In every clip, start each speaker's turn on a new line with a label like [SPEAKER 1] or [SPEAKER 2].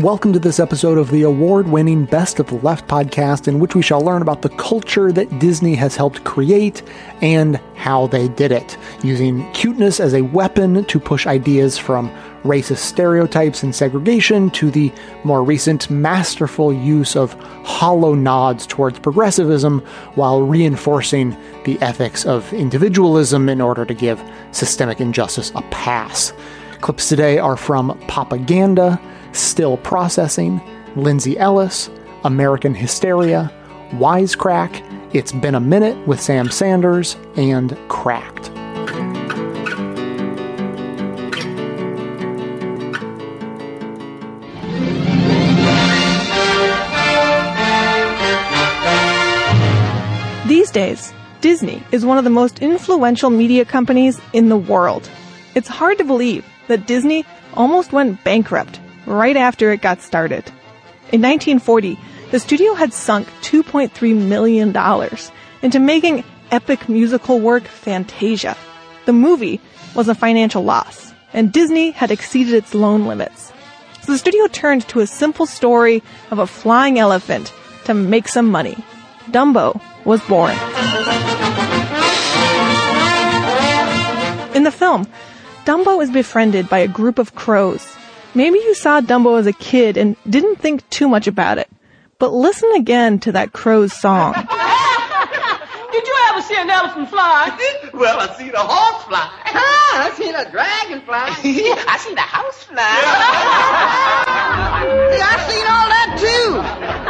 [SPEAKER 1] Welcome to this episode of the award winning Best of the Left podcast, in which we shall learn about the culture that Disney has helped create and how they did it, using cuteness as a weapon to push ideas from racist stereotypes and segregation to the more recent masterful use of hollow nods towards progressivism while reinforcing the ethics of individualism in order to give systemic injustice a pass. Clips today are from Popaganda. Still Processing, Lindsay Ellis, American Hysteria, Wisecrack, It's Been a Minute with Sam Sanders, and Cracked.
[SPEAKER 2] These days, Disney is one of the most influential media companies in the world. It's hard to believe that Disney almost went bankrupt right after it got started. In 1940, the studio had sunk $2.3 million into making epic musical work Fantasia. The movie was a financial loss, and Disney had exceeded its loan limits. So the studio turned to a simple story of a flying elephant to make some money. Dumbo was born. In the film, Dumbo is befriended by a group of crows Maybe you saw Dumbo as a kid and didn't think too much about it. But listen again to that crow's song.
[SPEAKER 3] Did you ever see an elephant fly?
[SPEAKER 4] well, I seen a horse fly.
[SPEAKER 3] Ah, I seen a dragon fly.
[SPEAKER 4] I seen a house fly.
[SPEAKER 3] yeah, I seen all that too.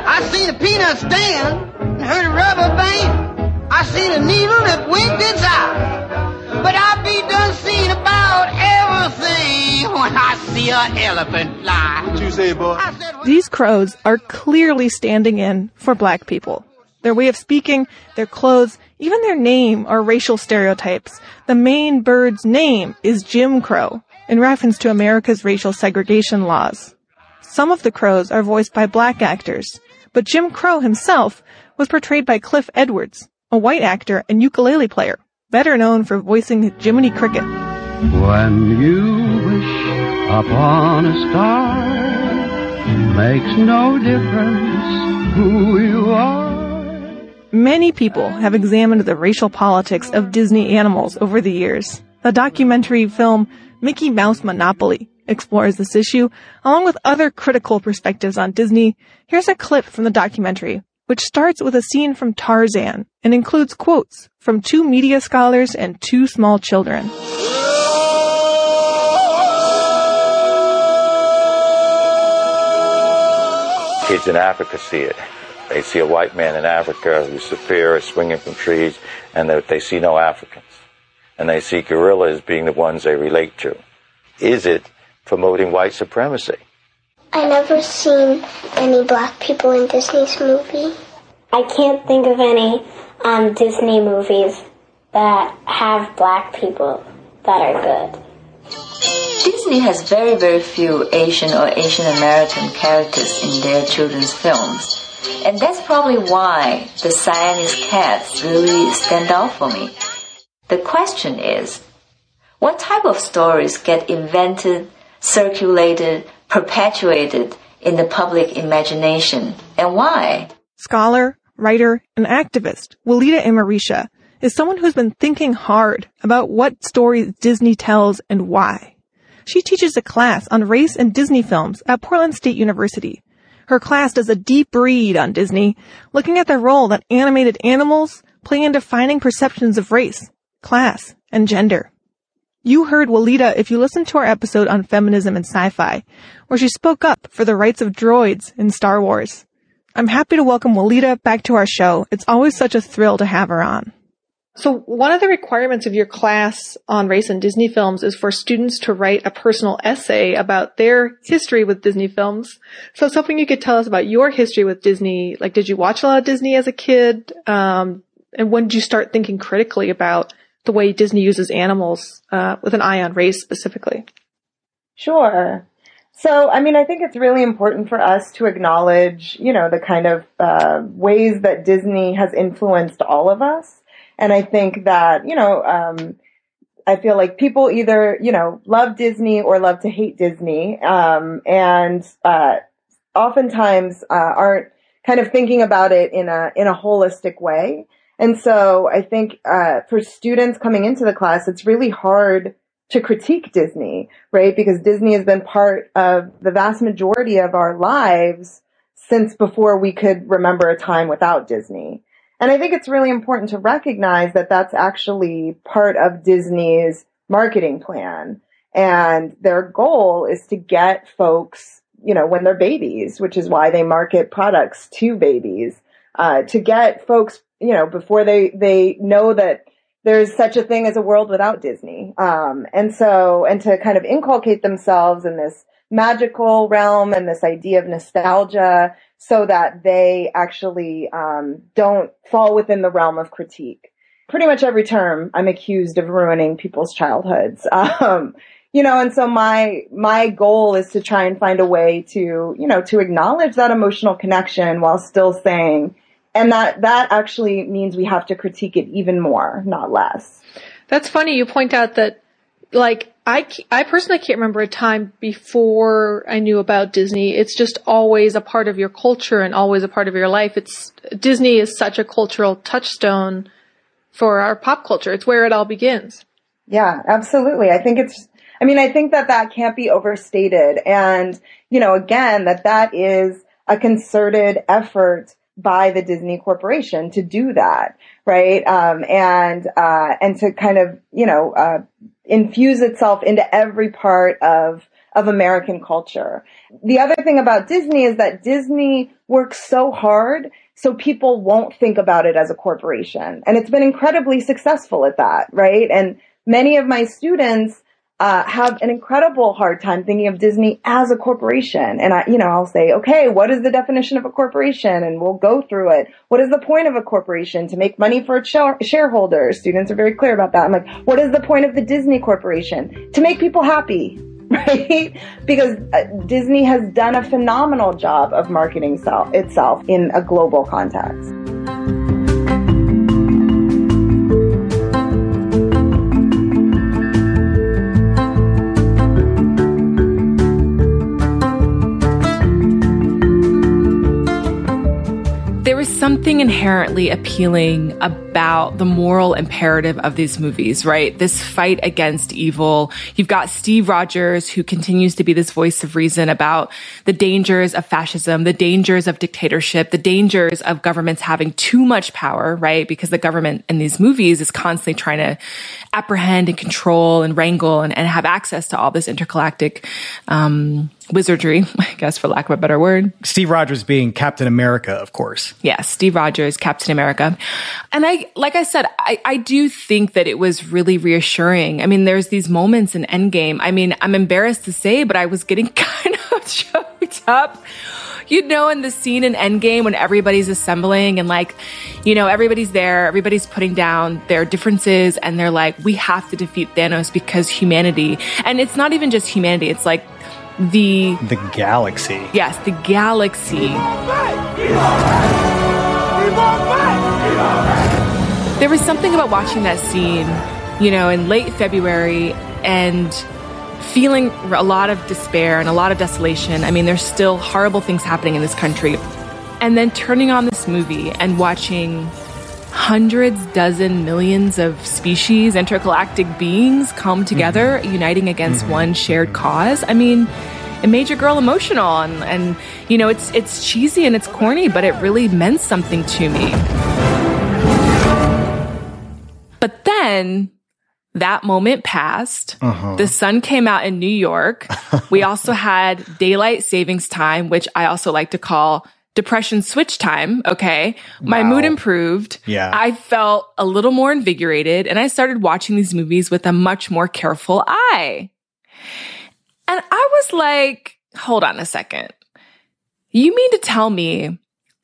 [SPEAKER 3] I seen a peanut stand and heard a rubber band. I seen a needle that winked its eye. But I be done seen about everything when I see an elephant fly.
[SPEAKER 4] What you say, boy?
[SPEAKER 2] These crows are clearly standing in for black people. Their way of speaking, their clothes, even their name are racial stereotypes. The main bird's name is Jim Crow, in reference to America's racial segregation laws. Some of the crows are voiced by black actors, but Jim Crow himself was portrayed by Cliff Edwards, a white actor and ukulele player, better known for voicing Jiminy Cricket.
[SPEAKER 5] When you wish upon a star, makes no difference who you are.
[SPEAKER 2] Many people have examined the racial politics of Disney animals over the years. The documentary film Mickey Mouse Monopoly explores this issue, along with other critical perspectives on Disney. Here's a clip from the documentary, which starts with a scene from Tarzan and includes quotes from two media scholars and two small children.
[SPEAKER 6] kids in Africa see it. They see a white man in Africa who's superior, swinging from trees, and they, they see no Africans. And they see gorillas being the ones they relate to. Is it promoting white supremacy?
[SPEAKER 7] I never seen any black people in Disney's movie.
[SPEAKER 8] I can't think of any um, Disney movies that have black people that are good.
[SPEAKER 9] Disney has very, very few Asian or Asian American characters in their children's films. And that's probably why the Siamese cats really stand out for me. The question is, what type of stories get invented, circulated, perpetuated in the public imagination, and why?
[SPEAKER 2] Scholar, writer, and activist Walidah Imarisha is someone who's been thinking hard about what stories Disney tells and why. She teaches a class on race and Disney films at Portland State University. Her class does a deep read on Disney, looking at the role that animated animals play in defining perceptions of race, class, and gender. You heard Walidah if you listened to our episode on feminism and sci-fi, where she spoke up for the rights of droids in Star Wars. I'm happy to welcome Walidah back to our show. It's always such a thrill to have her on. So one of the requirements of your class on race and Disney films is for students to write a personal essay about their history with Disney films. So something you could tell us about your history with Disney. Like, did you watch a lot of Disney as a kid? Um, and when did you start thinking critically about the way Disney uses animals, uh, with an eye on race specifically?
[SPEAKER 10] Sure. So, I mean, I think it's really important for us to acknowledge, you know, the kind of uh, ways that Disney has influenced all of us. And I think that, you know, um, I feel like people either, you know, love Disney or love to hate Disney. Um, and, uh, oftentimes uh, aren't kind of thinking about it in a in a holistic way. And so I think uh, for students coming into the class, it's really hard to critique Disney, right? Because Disney has been part of the vast majority of our lives since before we could remember a time without Disney. And I think it's really important to recognize that that's actually part of Disney's marketing plan. And their goal is to get folks, you know, when they're babies, which is why they market products to babies, uh, to get folks, you know, before they, they know that there's such a thing as a world without Disney. Um, and so, and to kind of inculcate themselves in this magical realm and this idea of nostalgia so that they actually um, don't fall within the realm of critique. Pretty much every term, I'm accused of ruining people's childhoods. Um, you know, and so my my goal is to try and find a way to, you know, to acknowledge that emotional connection while still saying, and that that actually means we have to critique it even more, not less.
[SPEAKER 2] That's funny. You point out that, like, I, I personally can't remember a time before I knew about Disney. It's just always a part of your culture and always a part of your life. It's, Disney is such a cultural touchstone for our pop culture. It's where it all begins.
[SPEAKER 10] Yeah, absolutely. I think it's, I mean, I think that that can't be overstated. And, you know, again, that that is a concerted effort by the Disney Corporation to do that, right? Um, and uh, and to kind of you know uh, infuse itself into every part of of American culture. The other thing about Disney is that Disney works so hard so people won't think about it as a corporation. And it's been incredibly successful at that, right? And many of my students uh, have an incredible hard time thinking of Disney as a corporation. And I, you know, I'll say, okay, what is the definition of a corporation? And we'll go through it. What is the point of a corporation? To make money for its shareholders. Students are very clear about that. I'm like, what is the point of the Disney Corporation? To make people happy. Right? Because uh, Disney has done a phenomenal job of marketing itself in a global context.
[SPEAKER 11] Something inherently appealing about the moral imperative of these movies, right? This fight against evil. You've got Steve Rogers, who continues to be this voice of reason about the dangers of fascism, the dangers of dictatorship, the dangers of governments having too much power, right? Because the government in these movies is constantly trying to apprehend and control and wrangle and, and have access to all this intergalactic, um, wizardry, I guess, for lack of a better word.
[SPEAKER 12] Steve Rogers being Captain America, of course.
[SPEAKER 11] Yes, Steve Rogers, Captain America. And I, like I said, I, I do think that it was really reassuring. I mean, there's these moments in Endgame. I mean, I'm embarrassed to say, but I was getting kind of choked up you know, in the scene in Endgame when everybody's assembling and like, you know, everybody's there, everybody's putting down their differences and they're like, we have to defeat Thanos because humanity. And it's not even just humanity, it's like the
[SPEAKER 12] the galaxy.
[SPEAKER 11] Yes, the galaxy. There was something about watching that scene, you know, in late February and feeling a lot of despair and a lot of desolation. I mean, there's still horrible things happening in this country. And then turning on this movie and watching hundreds, dozen, millions of species, intergalactic beings come together, mm-hmm. uniting against mm-hmm. one shared cause. I mean, it made your girl emotional and, and you know, it's it's cheesy and it's corny, but it really meant something to me. But then that moment passed. Uh-huh. The sun came out in New York. we also had daylight savings time, which I also like to call depression switch time. Okay. My mood improved.
[SPEAKER 12] Yeah.
[SPEAKER 11] I felt a little more invigorated and I started watching these movies with a much more careful eye. And I was like, hold on a second. You mean to tell me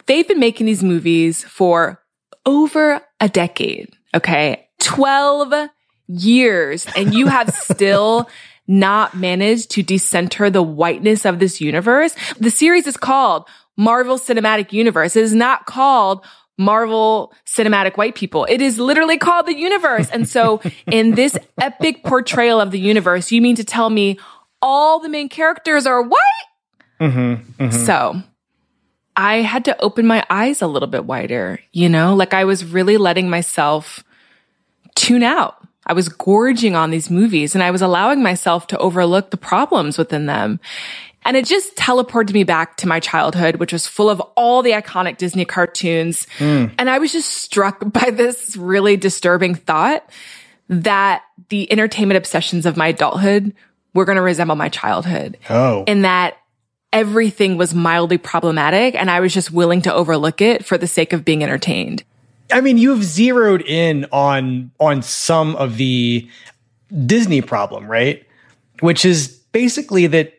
[SPEAKER 11] they've been making these movies for over a decade? Okay. 12 years and you have still not managed to decenter the whiteness of this universe. The series is called Marvel Cinematic Universe. It is not called Marvel Cinematic White People. It is literally called the universe. And so in this epic portrayal of the universe, you mean to tell me all the main characters are white?
[SPEAKER 12] Mm-hmm,
[SPEAKER 11] So I had to open my eyes a little bit wider, you know, like I was really letting myself tune out. I was gorging on these movies and I was allowing myself to overlook the problems within them. And it just teleported me back to my childhood, which was full of all the iconic Disney cartoons. Hmm. And I was just struck by this really disturbing thought that the entertainment obsessions of my adulthood were going to resemble my childhood
[SPEAKER 12] Oh.
[SPEAKER 11] in that everything was mildly problematic and I was just willing to overlook it for the sake of being entertained.
[SPEAKER 12] I mean, you've zeroed in on on some of the Disney problem, right? Which is basically that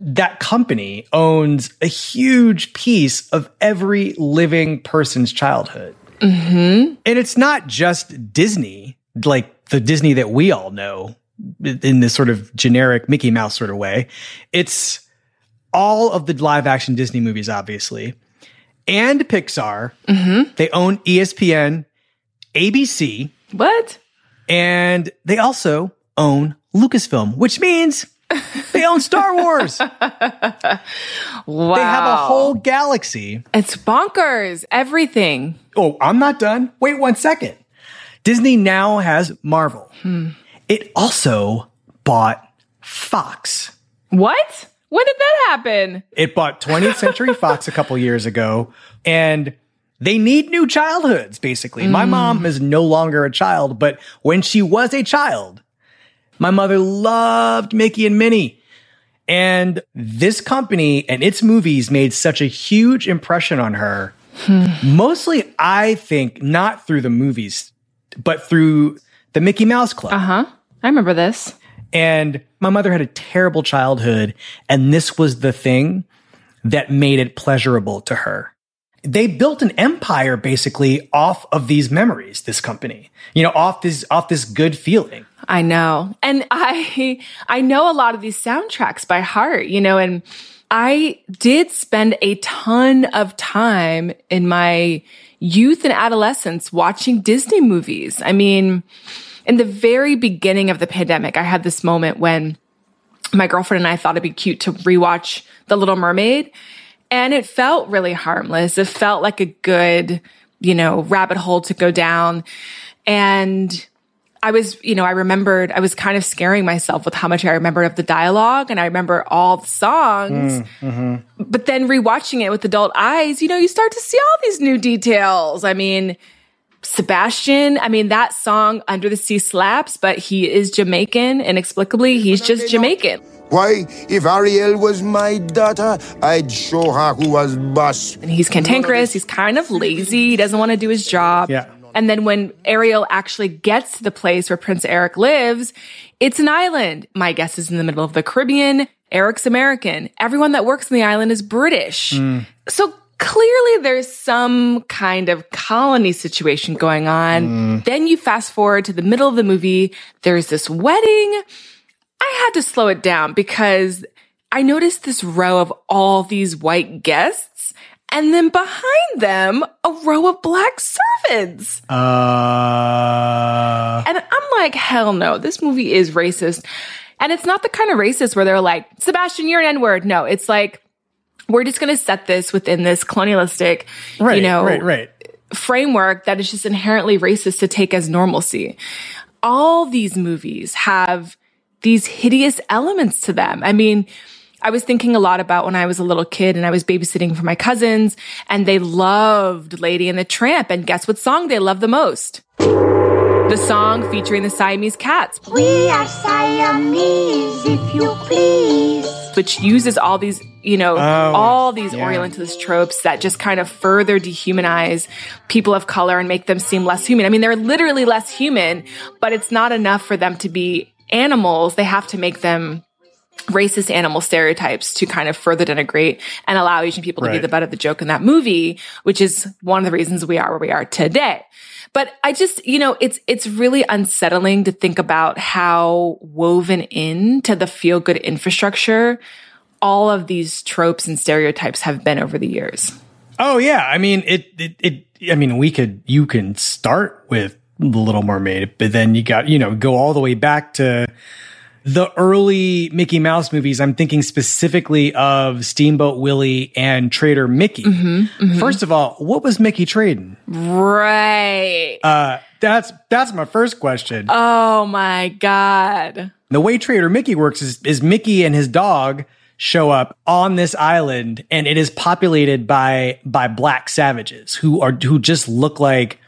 [SPEAKER 12] that company owns a huge piece of every living person's childhood.
[SPEAKER 11] Mm-hmm.
[SPEAKER 12] And it's not just Disney, like the Disney that we all know in this sort of generic Mickey Mouse sort of way. It's all of the live action Disney movies, obviously, and Pixar.
[SPEAKER 11] Mm-hmm.
[SPEAKER 12] They own ESPN, ABC.
[SPEAKER 11] What?
[SPEAKER 12] And they also own Lucasfilm, which means they own Star Wars.
[SPEAKER 11] Wow.
[SPEAKER 12] They have a whole galaxy.
[SPEAKER 11] It's bonkers. Everything.
[SPEAKER 12] Oh, I'm not done. Wait one second. Disney now has Marvel.
[SPEAKER 11] Hmm.
[SPEAKER 12] It also bought Fox.
[SPEAKER 11] What? When did that happen?
[SPEAKER 12] It bought 20th Century Fox a couple years ago, and they need new childhoods, basically. My
[SPEAKER 11] Mm.
[SPEAKER 12] mom is no longer a child, but when she was a child, my mother loved Mickey and Minnie. And this company and its movies made such a huge impression on her. Mostly, I think, not through the movies, but through the Mickey Mouse Club.
[SPEAKER 11] Uh huh. I remember this.
[SPEAKER 12] And my mother had a terrible childhood, and this was the thing that made it pleasurable to her. They built an empire basically off of these memories, this company. You know, off this off this good feeling.
[SPEAKER 11] I know. And I I know a lot of these soundtracks by heart, you know, and I did spend a ton of time in my youth and adolescence watching Disney movies. I mean, in the very beginning of the pandemic, I had this moment when my girlfriend and I thought it'd be cute to rewatch The Little Mermaid. And it felt really harmless. It felt like a good, you know, rabbit hole to go down. And I was, you know, I remembered, I was kind of scaring myself with how much I remembered of the dialogue and I remember all the songs. Mm, mm-hmm. But then rewatching it with adult eyes, you know, you start to see all these new details. I mean, Sebastian, I mean, that song Under the Sea slaps, but he is Jamaican. Inexplicably, he's just Jamaican.
[SPEAKER 3] Why, if Ariel was my daughter, I'd show her who was boss.
[SPEAKER 11] And he's cantankerous. He's kind of lazy. He doesn't want to do his job.
[SPEAKER 12] Yeah.
[SPEAKER 11] And then when Ariel actually gets to the place where Prince Eric lives, it's an island. My guess is in the middle of the Caribbean. Eric's American. Everyone that works on the island is British. Hmm. So clearly there's some kind of colony situation going on. Hmm. Then you fast forward to the middle of the movie. There's this wedding. I had to slow it down because I noticed this row of all these white guests and then behind them, a row of black servants.
[SPEAKER 12] Uh
[SPEAKER 11] And I'm like, hell no, this movie is racist. And it's not the kind of racist where they're like, Sebastian, you're an N word. No, it's like, we're just going to set this within this colonialistic,
[SPEAKER 12] right,
[SPEAKER 11] you know,
[SPEAKER 12] right, right.
[SPEAKER 11] framework that is just inherently racist to take as normalcy. All these movies have these hideous elements to them. I mean, I was thinking a lot about when I was a little kid and I was babysitting for my cousins and they loved Lady and the Tramp. And guess what song they loved the most? The song featuring the Siamese cats,
[SPEAKER 13] We are Siamese, if you please.
[SPEAKER 11] which uses all these, you know,
[SPEAKER 12] Oh,
[SPEAKER 11] all these
[SPEAKER 12] yeah.
[SPEAKER 11] Orientalist tropes that just kind of further dehumanize people of color and make them seem less human. I mean, they're literally less human, but it's not enough for them to be animals. They have to make them racist animal stereotypes to kind of further denigrate and allow Asian people to be the butt of the joke in that movie, which is one of the reasons we are where we are today. But I just, you know, it's, it's really unsettling to think about how woven into the feel good infrastructure all of these tropes and stereotypes have been over the years.
[SPEAKER 12] Oh yeah, I mean it, it. It. I mean, we could. You can start with the Little Mermaid, but then you got you know go all the way back to the early Mickey Mouse movies, I'm thinking specifically of Steamboat Willie and Trader Mickey.
[SPEAKER 11] Mm-hmm,
[SPEAKER 12] First of all, what was Mickey trading?
[SPEAKER 11] Right.
[SPEAKER 12] Uh, that's that's my first question.
[SPEAKER 11] Oh my God.
[SPEAKER 12] The way Trader Mickey works is, is Mickey and his dog show up on this island and it is populated by by black savages who are who just look like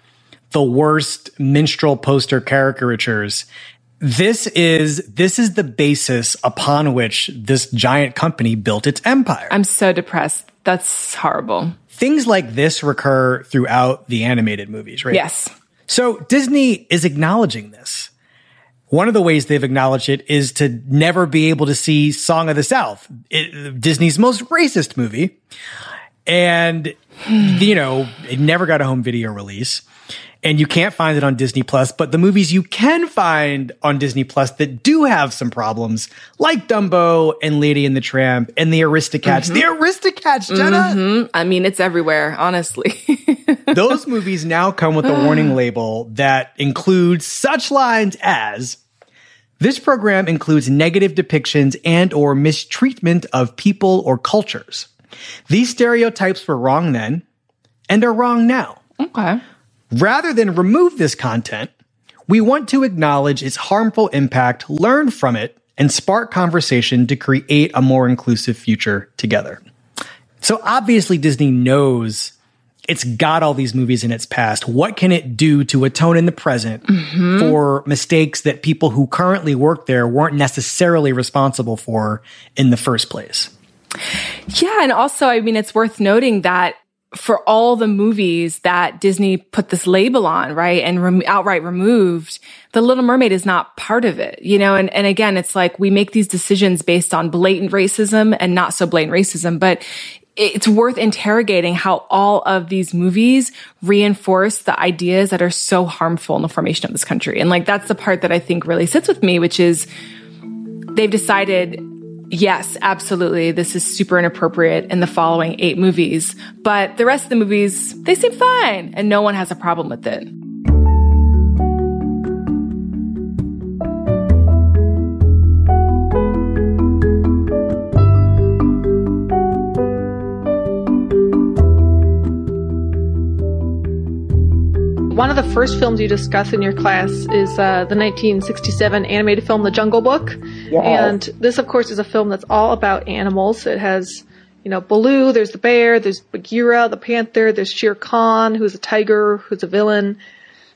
[SPEAKER 12] the worst minstrel poster caricatures. This is this is the basis upon which this giant company built its empire.
[SPEAKER 11] I'm so depressed. That's horrible.
[SPEAKER 12] Things like this recur throughout the animated movies, right?
[SPEAKER 11] Yes.
[SPEAKER 12] So Disney is acknowledging this. One of the ways they've acknowledged it is to never be able to see Song of the South, it, Disney's most racist movie. And, you know, it never got a home video release. And you can't find it on Disney Plus, but the movies you can find on Disney Plus that do have some problems, like Dumbo and Lady and the Tramp and the Aristocats.
[SPEAKER 11] Mhm.
[SPEAKER 12] The Aristocats, Jenna!
[SPEAKER 11] Mhm. I mean, it's everywhere, honestly.
[SPEAKER 12] Those movies now come with a warning label that includes such lines as this program includes negative depictions and or mistreatment of people or cultures. These stereotypes were wrong then and are wrong now.
[SPEAKER 11] Okay.
[SPEAKER 12] Rather than remove this content, we want to acknowledge its harmful impact, learn from it, and spark conversation to create a more inclusive future together. So obviously Disney knows it's got all these movies in its past. What can it do to atone in the present
[SPEAKER 11] Mhm.
[SPEAKER 12] for mistakes that people who currently work there weren't necessarily responsible for in the first place?
[SPEAKER 11] Yeah, and also, I mean, it's worth noting that for all the movies that Disney put this label on, right, and rem- outright removed, The Little Mermaid is not part of it, you know. And and again, it's like we make these decisions based on blatant racism and not so blatant racism, but it's worth interrogating how all of these movies reinforce the ideas that are so harmful in the formation of this country. And like that's the part that I think really sits with me, which is they've decided yes, absolutely, this is super inappropriate in the following eight movies, but the rest of the movies, they seem fine and no one has a problem with it.
[SPEAKER 2] One of the first films you discuss in your class is uh, the 1967 animated film The Jungle Book.
[SPEAKER 10] Yes.
[SPEAKER 2] And this, of course, is a film that's all about animals. It has, you know, Baloo, there's the bear, there's Bagheera, the panther, there's Shere Khan, who's a tiger, who's a villain.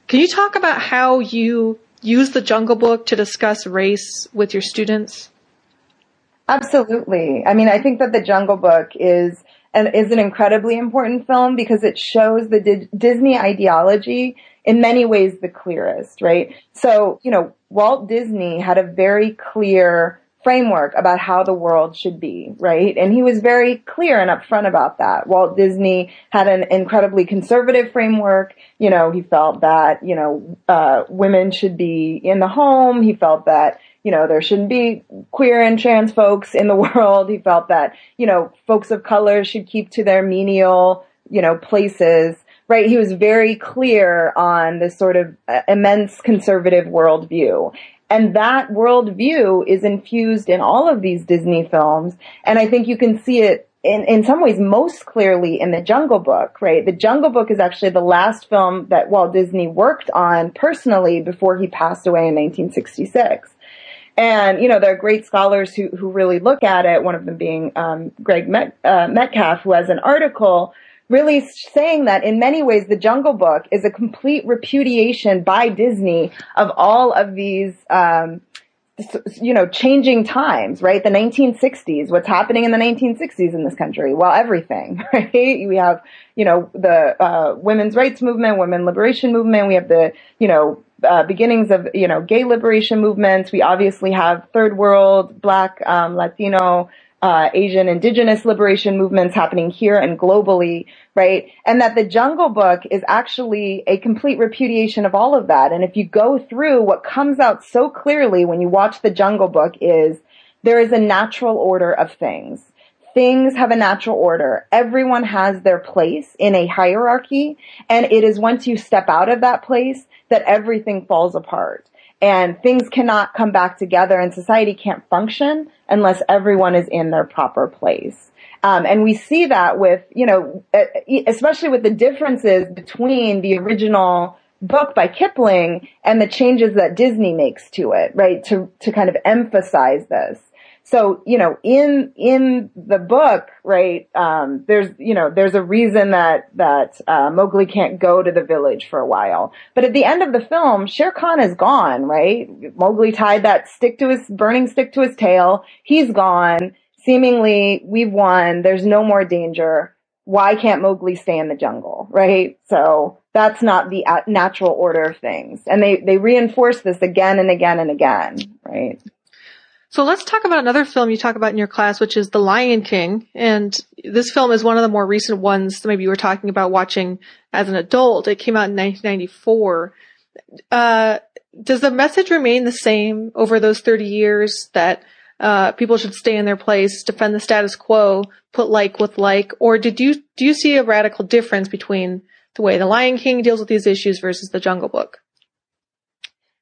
[SPEAKER 2] Can you talk about how you use the Jungle Book to discuss race with your students?
[SPEAKER 10] Absolutely. I mean, I think that the Jungle Book is is an incredibly important film because it shows the Di- Disney ideology in many ways the clearest, right? So, you know, Walt Disney had a very clear framework about how the world should be, right? And he was very clear and upfront about that. Walt Disney had an incredibly conservative framework. You know, he felt that, you know, uh, women should be in the home. He felt that, you know, there shouldn't be queer and trans folks in the world. He felt that, you know, folks of color should keep to their menial, you know, places, right? He was very clear on this sort of uh, immense conservative worldview. And that worldview is infused in all of these Disney films. And I think you can see it in, in some ways most clearly in the Jungle Book, right? The Jungle Book is actually the last film that Walt Disney worked on personally before he passed away in 1966. And, you know, there are great scholars who, who really look at it, one of them being um, Greg Met, uh, Metcalf, who has an article really saying that in many ways the Jungle Book is a complete repudiation by Disney of all of these, um, you know, changing times, right? The 1960s, what's happening in the 1960s in this country? Well, everything, right? We have, you know, the uh, women's rights movement, women liberation movement. We have the, you know, uh, beginnings of, you know, gay liberation movements. We obviously have third world, black, um, Latino, uh, Asian indigenous liberation movements happening here and globally, right? And that the Jungle Book is actually a complete repudiation of all of that. And if you go through what comes out so clearly when you watch the Jungle Book is there is a natural order of things. Things have a natural order. Everyone has their place in a hierarchy. And it is once you step out of that place that everything falls apart. and things cannot come back together and society can't function unless everyone is in their proper place. Um, and we see that with, you know, especially with the differences between the original book by Kipling and the changes that Disney makes to it, right? To, to kind of emphasize this. So, you know, in, in the book, right, um, there's, you know, there's a reason that, that, uh, Mowgli can't go to the village for a while. But at the end of the film, Shere Khan is gone, right? Mowgli tied that stick to his, burning stick to his tail. He's gone. Seemingly, we've won. There's no more danger. Why can't Mowgli stay in the jungle, right? So, that's not the uh, natural order of things. And they, they reinforce this again and again and again, right?
[SPEAKER 2] So let's talk about another film you talk about in your class, which is The Lion King. And this film is one of the more recent ones that maybe you were talking about watching as an adult. It came out in 1994. Uh, does the message remain the same over those 30 years that uh, people should stay in their place, defend the status quo, put like with like, or did you do you see a radical difference between the way The Lion King deals with these issues versus The Jungle Book?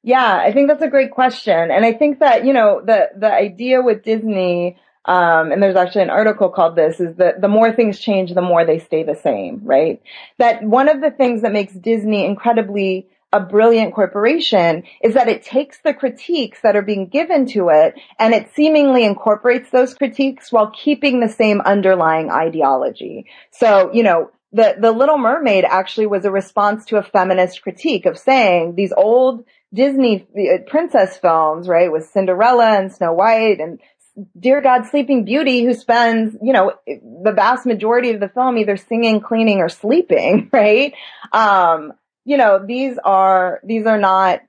[SPEAKER 10] Yeah, I think that's a great question. And I think that, you know, the, the idea with Disney, um, and there's actually an article called this, is that the more things change, the more they stay the same, right? That one of the things that makes Disney incredibly a brilliant corporation is that it takes the critiques that are being given to it and it seemingly incorporates those critiques while keeping the same underlying ideology. So, you know, the, the Little Mermaid actually was a response to a feminist critique of saying these old Disney uh, princess films, right, with Cinderella and Snow White and dear God, Sleeping Beauty, who spends, you know, the vast majority of the film either singing, cleaning, or sleeping, right? Um, you know, these are, these are not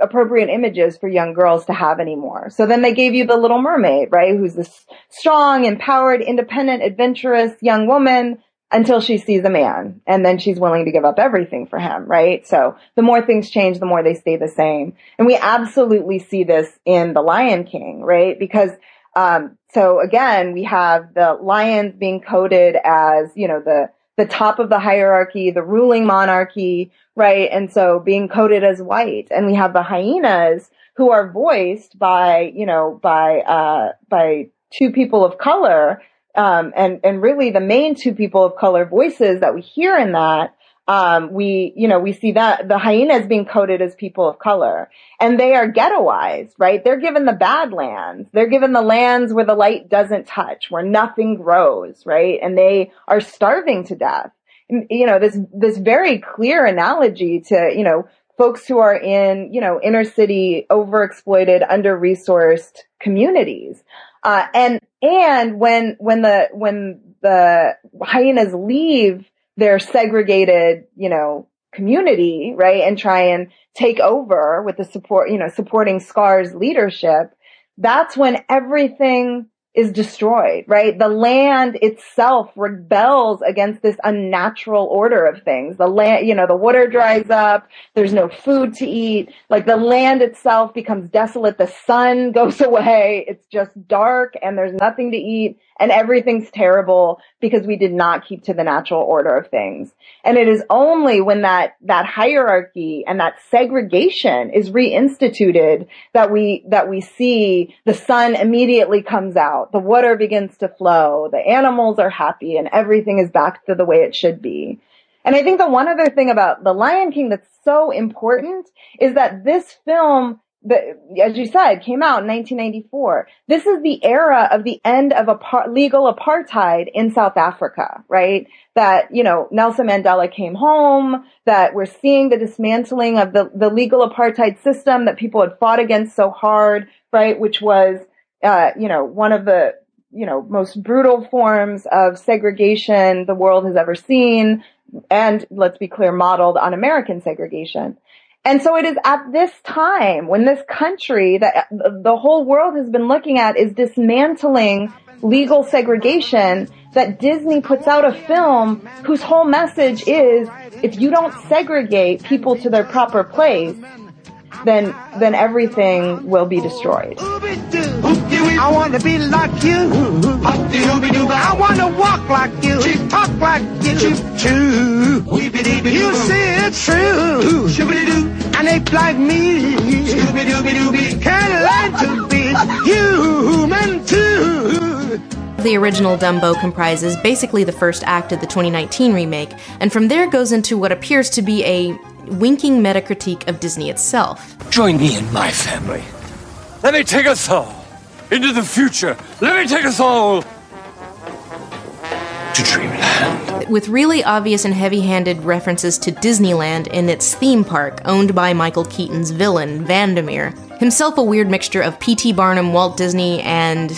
[SPEAKER 10] appropriate images for young girls to have anymore. So then they gave you the Little Mermaid, right? Who's this strong, empowered, independent, adventurous young woman until she sees a man and then she's willing to give up everything for him, right? So the more things change, the more they stay the same. And we absolutely see this in The Lion King, right? Because, um, so again, we have the lions being coded as, you know, the, the top of the hierarchy, the ruling monarchy, right? And so being coded as white. And we have the hyenas who are voiced by, you know, by, uh, by two people of color um, and and really the main two people of color voices that we hear in that um, we you know we see that the hyenas being coded as people of color. And they are ghettoized right? They're given the bad lands they're given the lands where the light doesn't touch where nothing grows right? And they are starving to death. You know this this very clear analogy to you know folks who are in you know inner city overexploited under resourced communities. Uh, and and when when the when the hyenas leave their segregated, you know, community, right, and try and take over with the support, you know, supporting Scar's leadership, that's when everything is destroyed, right? The land itself rebels against this unnatural order of things. The land, you know, the water dries up. There's no food to eat. Like the land itself becomes desolate. The sun goes away. It's just dark and there's nothing to eat and everything's terrible because we did not keep to the natural order of things. And it is only when that, that hierarchy and that segregation is reinstituted that we, that we see the sun immediately comes out, the water begins to flow, the animals are happy and everything is back to the way it should be. And I think the one other thing about The Lion King that's so important is that this film the, as you said, came out in 1994. This is the era of the end of a legal apartheid in South Africa, right? That, you know, Nelson Mandela came home, that we're seeing the dismantling of the, the legal apartheid system that people had fought against so hard, right? Which was, uh, you know, one of the, you know, most brutal forms of segregation the world has ever seen. And let's be clear, modeled on American segregation. And so it is at this time when this country that the whole world has been looking at is dismantling legal segregation that Disney puts out a film whose whole message is if you don't segregate people to their proper place, then then everything will be destroyed.
[SPEAKER 14] I want to be like you. I want to walk like you, talk like you. You see it's true. an ape like me. Scooby Dooby Dooby can learn to be human too.
[SPEAKER 15] The original Dumbo comprises basically the first act of the 2019 remake, and from there goes into what appears to be a winking meta critique of Disney itself.
[SPEAKER 16] Join me in my family. Let me take us all into the future. Let me take us all to Dreamland.
[SPEAKER 15] With really obvious and heavy handed references to Disneyland in its theme park, owned by Michael Keaton's villain, Vandevere. Himself a weird mixture of P.T. Barnum, Walt Disney, and.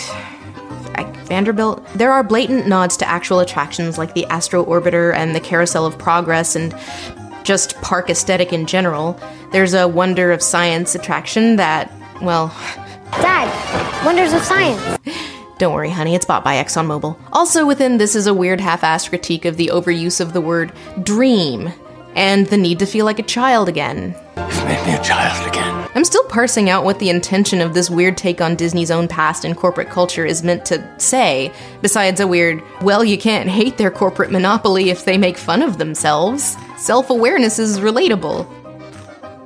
[SPEAKER 15] Vanderbilt. There are blatant nods to actual attractions like the Astro Orbiter and the Carousel of Progress and just park aesthetic in general. There's a Wonder of Science attraction that, well.
[SPEAKER 17] Dad, Wonders of Science.
[SPEAKER 15] Don't worry, honey, it's bought by ExxonMobil. Also, within this is a weird half assed critique of the overuse of the word dream and the need to feel like a child again.
[SPEAKER 16] You've made me a child again.
[SPEAKER 15] I'm still parsing out what the intention of this weird take on Disney's own past and corporate culture is meant to say, besides a weird, well, you can't hate their corporate monopoly if they make fun of themselves. Self awareness is relatable.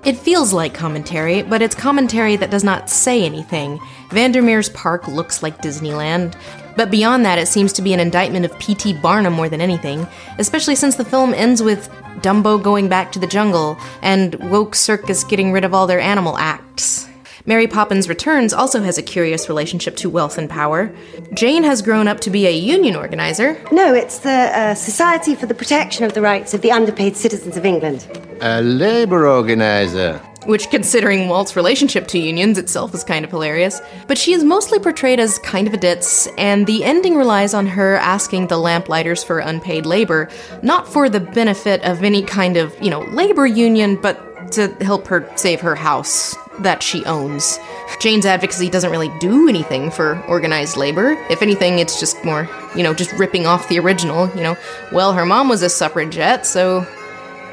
[SPEAKER 15] It feels like commentary, but it's commentary that does not say anything. Vandevere's park looks like Disneyland, but beyond that, it seems to be an indictment of P.T. Barnum more than anything, especially since the film ends with Dumbo going back to the jungle and Woke Circus getting rid of all their animal acts. Mary Poppins Returns also has a curious relationship to wealth and power. Jane has grown up to be a union organizer.
[SPEAKER 17] No, it's the uh, Society for the Protection of the Rights of the Underpaid Citizens of England.
[SPEAKER 18] A labor organizer.
[SPEAKER 15] Which, considering Walt's relationship to unions itself, is kind of hilarious. But she is mostly portrayed as kind of a ditz, and the ending relies on her asking the lamplighters for unpaid labor, not for the benefit of any kind of, you know, labor union, but to help her save her house that she owns. Jane's advocacy doesn't really do anything for organized labor. If anything, it's just more, you know, just ripping off the original, you know. Well, her mom was a suffragette, so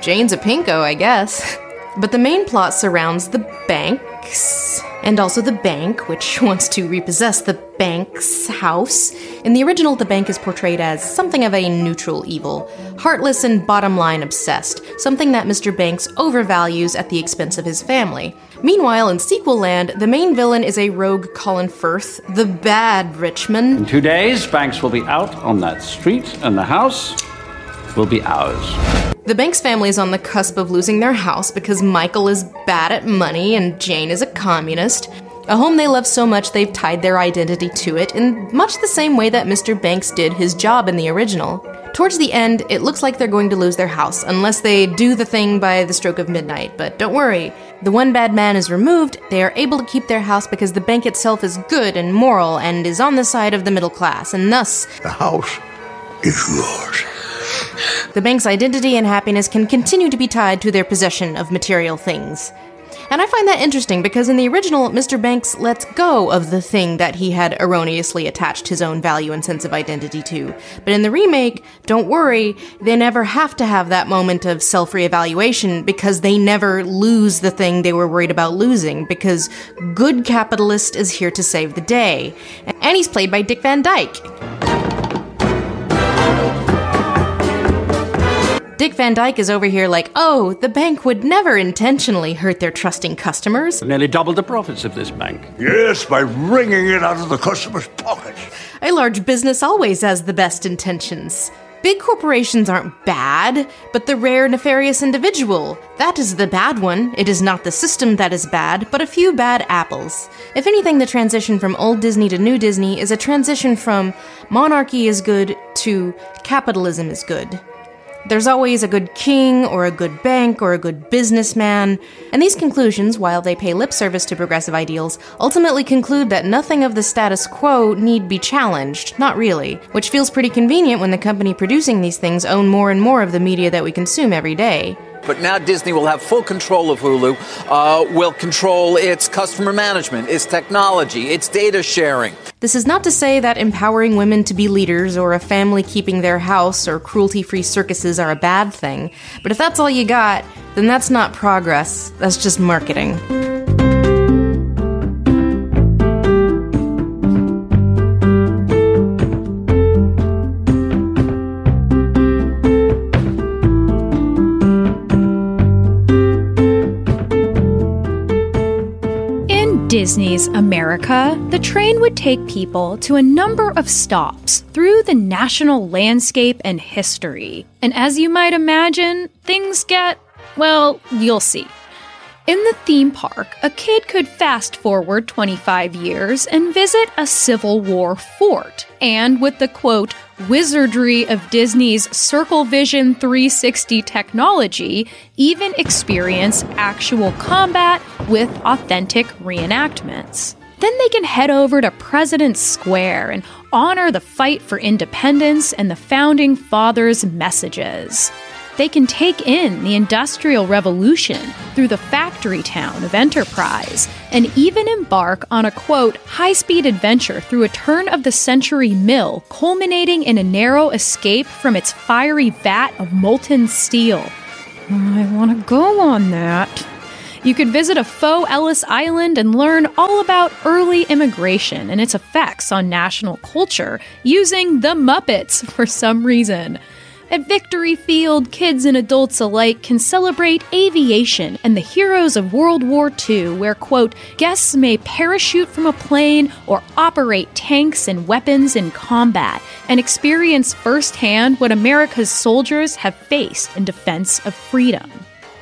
[SPEAKER 15] Jane's a pinko, I guess. But the main plot surrounds the Banks, and also the bank, which wants to repossess the bank's house. In the original, the bank is portrayed as something of a neutral evil, heartless and bottom line obsessed, something that Mr. Banks overvalues at the expense of his family. Meanwhile, in sequel land, the main villain is a rogue Colin Firth, the bad Richmond.
[SPEAKER 19] In two days, Banks will be out on that street, and the house will be ours.
[SPEAKER 15] The Banks family is on the cusp of losing their house because Michael is bad at money and Jane is a communist. A home they love so much they've tied their identity to it in much the same way that Mr. Banks did his job in the original. Towards the end, it looks like they're going to lose their house unless they do the thing by the stroke of midnight, but don't worry. The one bad man is removed, they are able to keep their house because the bank itself is good and moral and is on the side of the middle class, and thus.
[SPEAKER 3] The house is yours.
[SPEAKER 15] The bank's identity and happiness can continue to be tied to their possession of material things. And I find that interesting because in the original, Mr. Banks lets go of the thing that he had erroneously attached his own value and sense of identity to. But in the remake, don't worry, they never have to have that moment of self reevaluation because they never lose the thing they were worried about losing because good capitalist is here to save the day. And he's played by Dick Van Dyke. Dick Van Dyke is over here like, oh, the bank would never intentionally hurt their trusting customers.
[SPEAKER 19] Nearly doubled the profits of this bank.
[SPEAKER 3] Yes, by wringing it out of the customer's pockets.
[SPEAKER 15] A large business always has the best intentions. Big corporations aren't bad, but the rare nefarious individual. That is the bad one. It is not the system that is bad, but a few bad apples. If anything, the transition from old Disney to new Disney is a transition from monarchy is good to capitalism is good. There's always a good king, or a good bank, or a good businessman, and these conclusions, while they pay lip service to progressive ideals, ultimately conclude that nothing of the status quo need be challenged, not really, which feels pretty convenient when the company producing these things own more and more of the media that we consume every day.
[SPEAKER 20] But now Disney will have full control of Hulu, uh, will control its customer management, its technology, its data sharing.
[SPEAKER 15] This is not to say that empowering women to be leaders or a family keeping their house or cruelty free circuses are a bad thing, but if that's all you got, then that's not progress, that's just marketing.
[SPEAKER 21] Disney's America, the train would take people to a number of stops through the national landscape and history. And as you might imagine, things get, well, you'll see. In the theme park, a kid could fast forward 25 years and visit a Civil War fort. And with the quote, wizardry of Disney's Circle Vision 360 technology, even experience actual combat with authentic reenactments. Then they can head over to President's Square and honor the fight for independence and the founding fathers' messages. They can take in the Industrial Revolution through the factory town of Enterprise and even embark on a quote, high speed adventure through a turn of the century mill, culminating in a narrow escape from its fiery vat of molten steel. I want to go on that. You could visit a faux Ellis Island and learn all about early immigration and its effects on national culture using the Muppets for some reason. At Victory Field, kids and adults alike can celebrate aviation and the heroes of World War II, where, quote, guests may parachute from a plane or operate tanks and weapons in combat and experience firsthand what America's soldiers have faced in defense of freedom.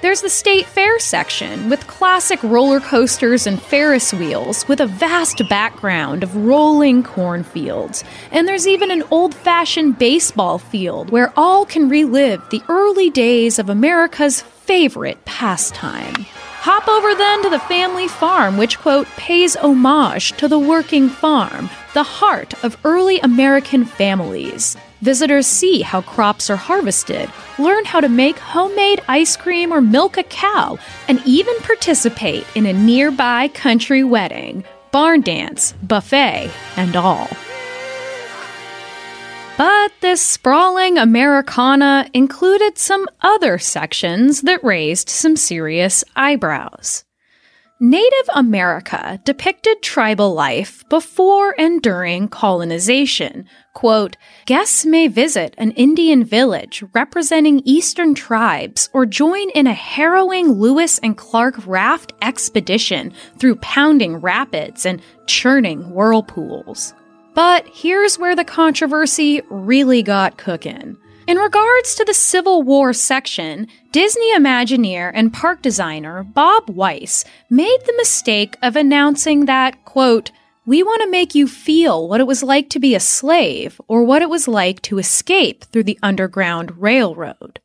[SPEAKER 21] There's the state fair section with classic roller coasters and Ferris wheels with a vast background of rolling cornfields. And there's even an old fashioned baseball field where all can relive the early days of America's favorite pastime. Hop over then to the family farm, which, quote, pays homage to the working farm, the heart of early American families. Visitors see how crops are harvested, learn how to make homemade ice cream or milk a cow, and even participate in a nearby country wedding, barn dance, buffet, and all. But this sprawling Americana included some other sections that raised some serious eyebrows. Native America depicted tribal life before and during colonization. Quote, guests may visit an Indian village representing Eastern tribes or join in a harrowing Lewis and Clark raft expedition through pounding rapids and churning whirlpools. But here's where the controversy really got cookin'. In regards to the Civil War section, Disney Imagineer and park designer Bob Weis made the mistake of announcing that, quote, we want to make you feel what it was like to be a slave or what it was like to escape through the Underground Railroad.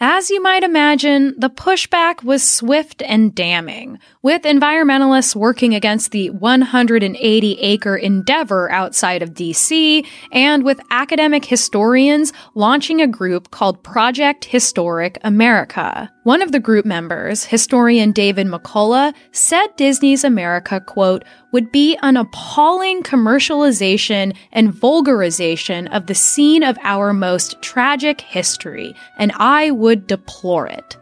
[SPEAKER 21] As you might imagine, the pushback was swift and damning, with environmentalists working against the 180 acre endeavor outside of DC, and with academic historians launching a group called Project Historic America. One of the group members, historian David McCullough, said Disney's America, quote, would be an appalling commercialization and vulgarization of the scene of our most tragic history, and I would deplore it.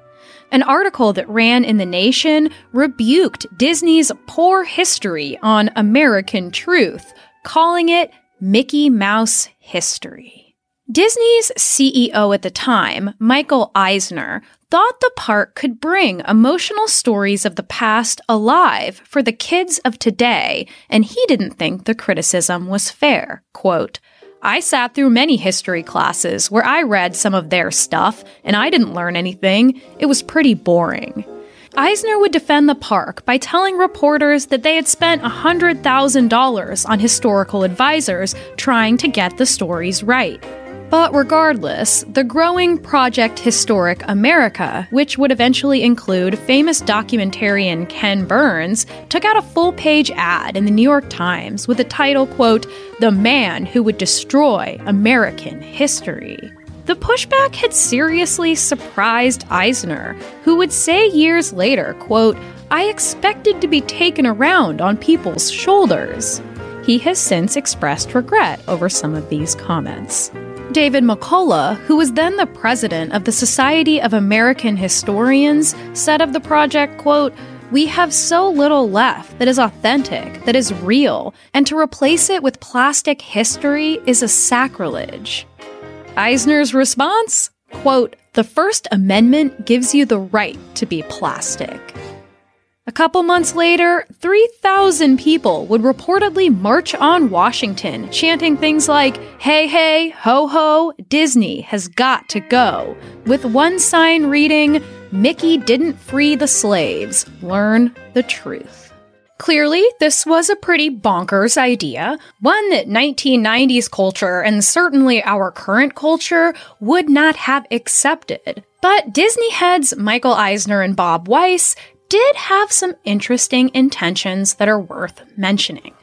[SPEAKER 21] An article that ran in The Nation rebuked Disney's poor history on American truth, calling it Mickey Mouse history. Disney's CEO at the time, Michael Eisner, thought the park could bring emotional stories of the past alive for the kids of today, and he didn't think the criticism was fair. Quote, I sat through many history classes where I read some of their stuff, and I didn't learn anything. It was pretty boring. Eisner would defend the park by telling reporters that they had spent $100,000 on historical advisors trying to get the stories right. But regardless, the growing Project Historic America, which would eventually include famous documentarian Ken Burns, took out a full page ad in the New York Times with the title, quote, The Man Who Would Destroy American History. The pushback had seriously surprised Eisner, who would say years later, quote, I expected to be taken around on people's shoulders. He has since expressed regret over some of these comments. David McCullough, who was then the president of the Society of American Historians, said of the project, quote, we have so little left that is authentic, that is real, and to replace it with plastic history is a sacrilege. Eisner's response? Quote, the First Amendment gives you the right to be plastic. A couple months later, 3,000 people would reportedly march on Washington, chanting things like, Hey, hey, ho, ho, Disney has got to go, with one sign reading, Mickey didn't free the slaves, learn the truth. Clearly, this was a pretty bonkers idea, one that 1990s culture and certainly our current culture would not have accepted. But Disney heads Michael Eisner and Bob Weis did have some interesting intentions that are worth mentioning.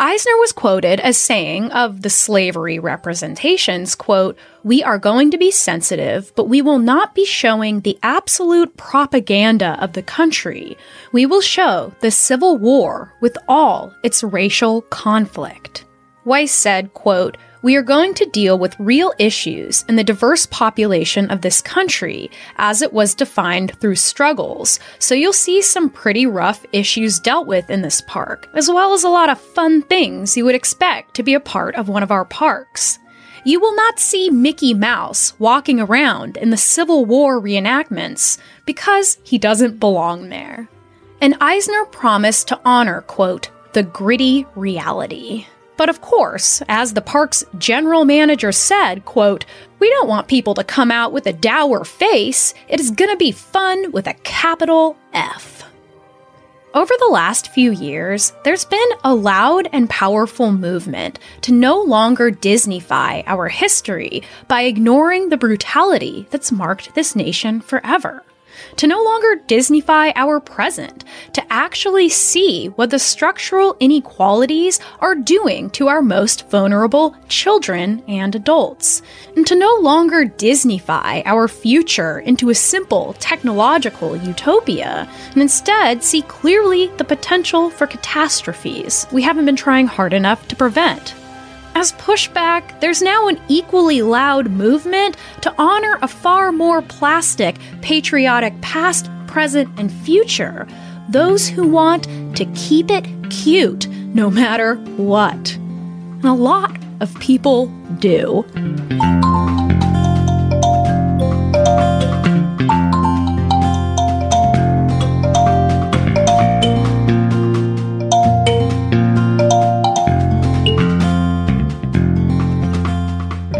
[SPEAKER 21] Eisner was quoted as saying of the slavery representations, quote, "We are going to be sensitive, but we will not be showing the absolute propaganda of the country. We will show the Civil War with all its racial conflict." Weis said, quote, we are going to deal with real issues in the diverse population of this country as it was defined through struggles. So you'll see some pretty rough issues dealt with in this park, as well as a lot of fun things you would expect to be a part of one of our parks. You will not see Mickey Mouse walking around in the Civil War reenactments because he doesn't belong there. And Eisner promised to honor, quote, the gritty reality. But of course, as the park's general manager said, quote, we don't want people to come out with a dour face. It is gonna be fun with a capital F. Over the last few years, there's been a loud and powerful movement to no longer Disneyfy our history by ignoring the brutality that's marked this nation forever to no longer Disneyfy our present, to actually see what the structural inequalities are doing to our most vulnerable children and adults, and to no longer Disneyfy our future into a simple technological utopia, and instead see clearly the potential for catastrophes we haven't been trying hard enough to prevent. As pushback, there's now an equally loud movement to honor a far more plastic, patriotic past, present, and future. Those who want to keep it cute no matter what. And a lot of people do.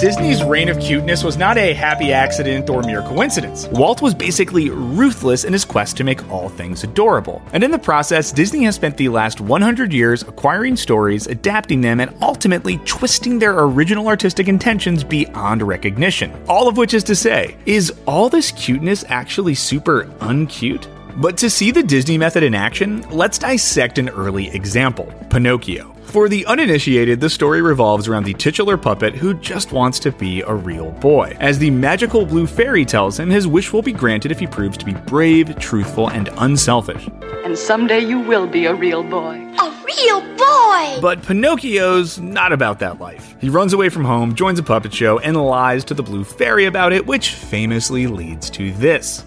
[SPEAKER 22] Disney's reign of cuteness was not a happy accident or mere coincidence. Walt was basically ruthless in his quest to make all things adorable. And in the process, Disney has spent the last 100 years acquiring stories, adapting them, and ultimately twisting their original artistic intentions beyond recognition. All of which is to say, is all this cuteness actually super uncute? But to see the Disney method in action, let's dissect an early example Pinocchio. For the uninitiated, the story revolves around the titular puppet who just wants to be a real boy. As the magical blue fairy tells him his wish will be granted if he proves to be brave, truthful, and unselfish.
[SPEAKER 23] And someday you will be a real boy.
[SPEAKER 13] A real boy!
[SPEAKER 22] But Pinocchio's not about that life. He runs away from home, joins a puppet show, and lies to the blue fairy about it, which famously leads to this.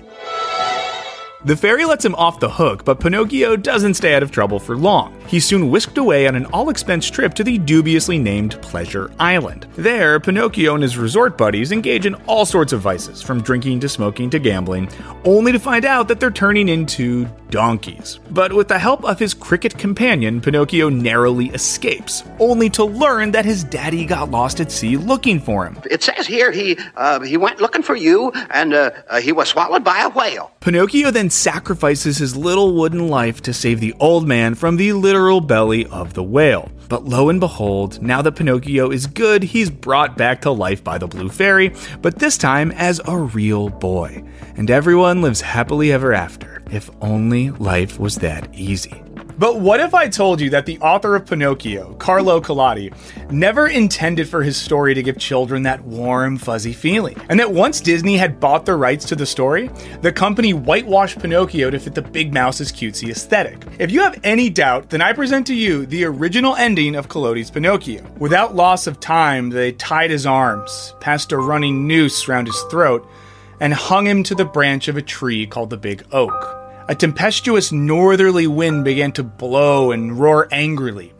[SPEAKER 22] The fairy lets him off the hook, but Pinocchio doesn't stay out of trouble for long. He's soon whisked away on an all expense trip to the dubiously named Pleasure Island. There, Pinocchio and his resort buddies engage in all sorts of vices, from drinking to smoking to gambling, only to find out that they're turning into donkeys. But with the help of his cricket companion, Pinocchio narrowly escapes, only to learn that his daddy got lost at sea looking for him.
[SPEAKER 4] It says here he uh, he went looking for you, and uh, uh, he was swallowed by a whale.
[SPEAKER 22] Pinocchio then sacrifices his little wooden life to save the old man from the literal belly of the whale. But lo and behold, now that Pinocchio is good, he's brought back to life by the Blue Fairy, but this time as a real boy. And everyone lives happily ever after. If only life was that easy. But what if I told you that the author of Pinocchio, Carlo Collodi, never intended for his story to give children that warm, fuzzy feeling? And that once Disney had bought the rights to the story, the company whitewashed Pinocchio to fit the big mouse's cutesy aesthetic. If you have any doubt, then I present to you the original ending of Collodi's Pinocchio. Without loss of time, they tied his arms, passed a running noose round his throat, and hung him to the branch of a tree called the Big Oak. A tempestuous northerly wind began to blow and roar angrily,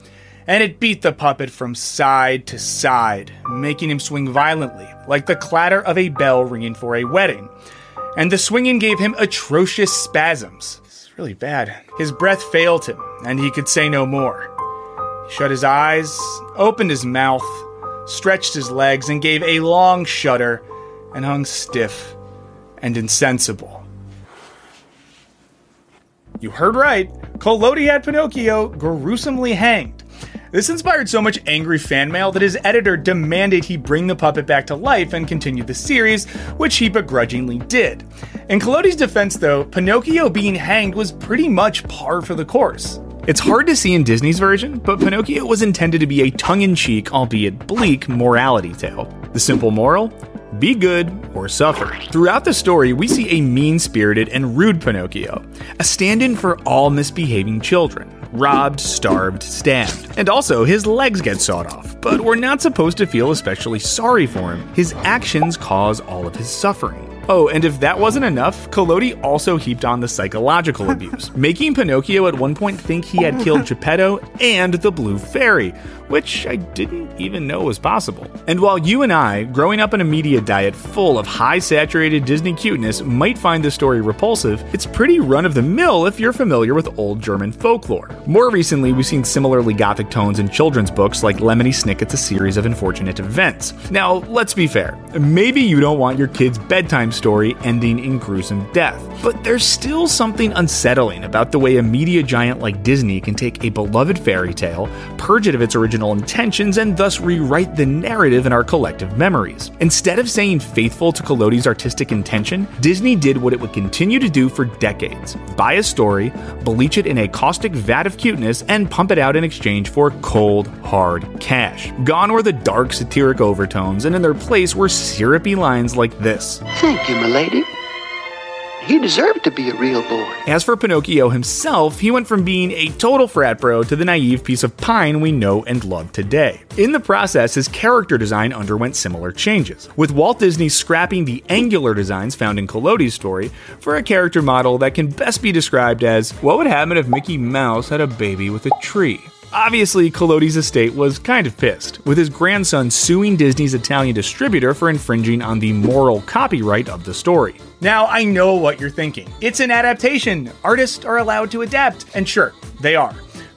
[SPEAKER 22] and it beat the puppet from side to side, making him swing violently, like the clatter of a bell ringing for a wedding. And the swinging gave him atrocious spasms. It's really bad. His breath failed him, and he could say no more. He shut his eyes, opened his mouth, stretched his legs, and gave a long shudder, and hung stiff and insensible. You heard right. Collodi had Pinocchio gruesomely hanged. This inspired so much angry fan mail that his editor demanded he bring the puppet back to life and continue the series, which he begrudgingly did. In Collodi's defense, though, Pinocchio being hanged was pretty much par for the course. It's hard to see in Disney's version, but Pinocchio was intended to be a tongue in cheek, albeit bleak, morality tale. The simple moral? Be good or suffer. Throughout the story, we see a mean spirited and rude Pinocchio, a stand in for all misbehaving children robbed, starved, stabbed. And also, his legs get sawed off, but we're not supposed to feel especially sorry for him. His actions cause all of his suffering. Oh, and if that wasn't enough, Collodi also heaped on the psychological abuse, making Pinocchio at one point think he had killed Geppetto and the Blue Fairy, which I didn't even know was possible. And while you and I, growing up in a media diet full of high saturated Disney cuteness, might find the story repulsive, it's pretty run of the mill if you're familiar with old German folklore. More recently, we've seen similarly gothic tones in children's books like Lemony Snicket's A Series of Unfortunate Events. Now, let's be fair. Maybe you don't want your kid's bedtime story ending in gruesome death. But there's still something unsettling about the way a media giant like Disney can take a beloved fairy tale, purge it of its original intentions, and thus rewrite the narrative in our collective memories. Instead of staying faithful to Collodi's artistic intention, Disney did what it would continue to do for decades buy a story, bleach it in a caustic vat of cuteness, and pump it out in exchange for cold, hard cash. Gone were the dark, satiric overtones, and in their place were syrupy lines like this.
[SPEAKER 4] Thank you, milady. He deserved to be a real boy.
[SPEAKER 22] As for Pinocchio himself, he went from being a total frat bro to the naive piece of pine we know and love today. In the process, his character design underwent similar changes, with Walt Disney scrapping the angular designs found in Collodi's story for a character model that can best be described as what would happen if Mickey Mouse had a baby with a tree. Obviously, Collodi's estate was kind of pissed, with his grandson suing Disney's Italian distributor for infringing on the moral copyright of the story. Now, I know what you're thinking. It's an adaptation. Artists are allowed to adapt, and sure, they are.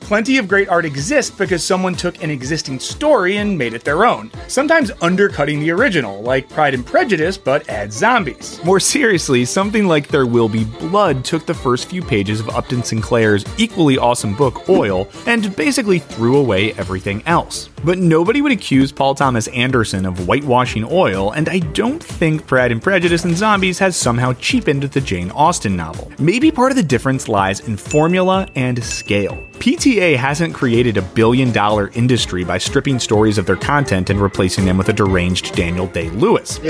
[SPEAKER 22] Plenty of great art exists because someone took an existing story and made it their own, sometimes undercutting the original, like Pride and Prejudice, but add zombies. More seriously, something like There Will Be Blood took the first few pages of Upton Sinclair's equally awesome book, Oil, and basically threw away everything else. But nobody would accuse Paul Thomas Anderson of whitewashing oil, and I don't think Pride and Prejudice and Zombies has somehow cheapened the Jane Austen novel. Maybe part of the difference lies in formula and scale. PTA hasn't created a billion dollar industry by stripping stories of their content and replacing them with a deranged Daniel Day Lewis.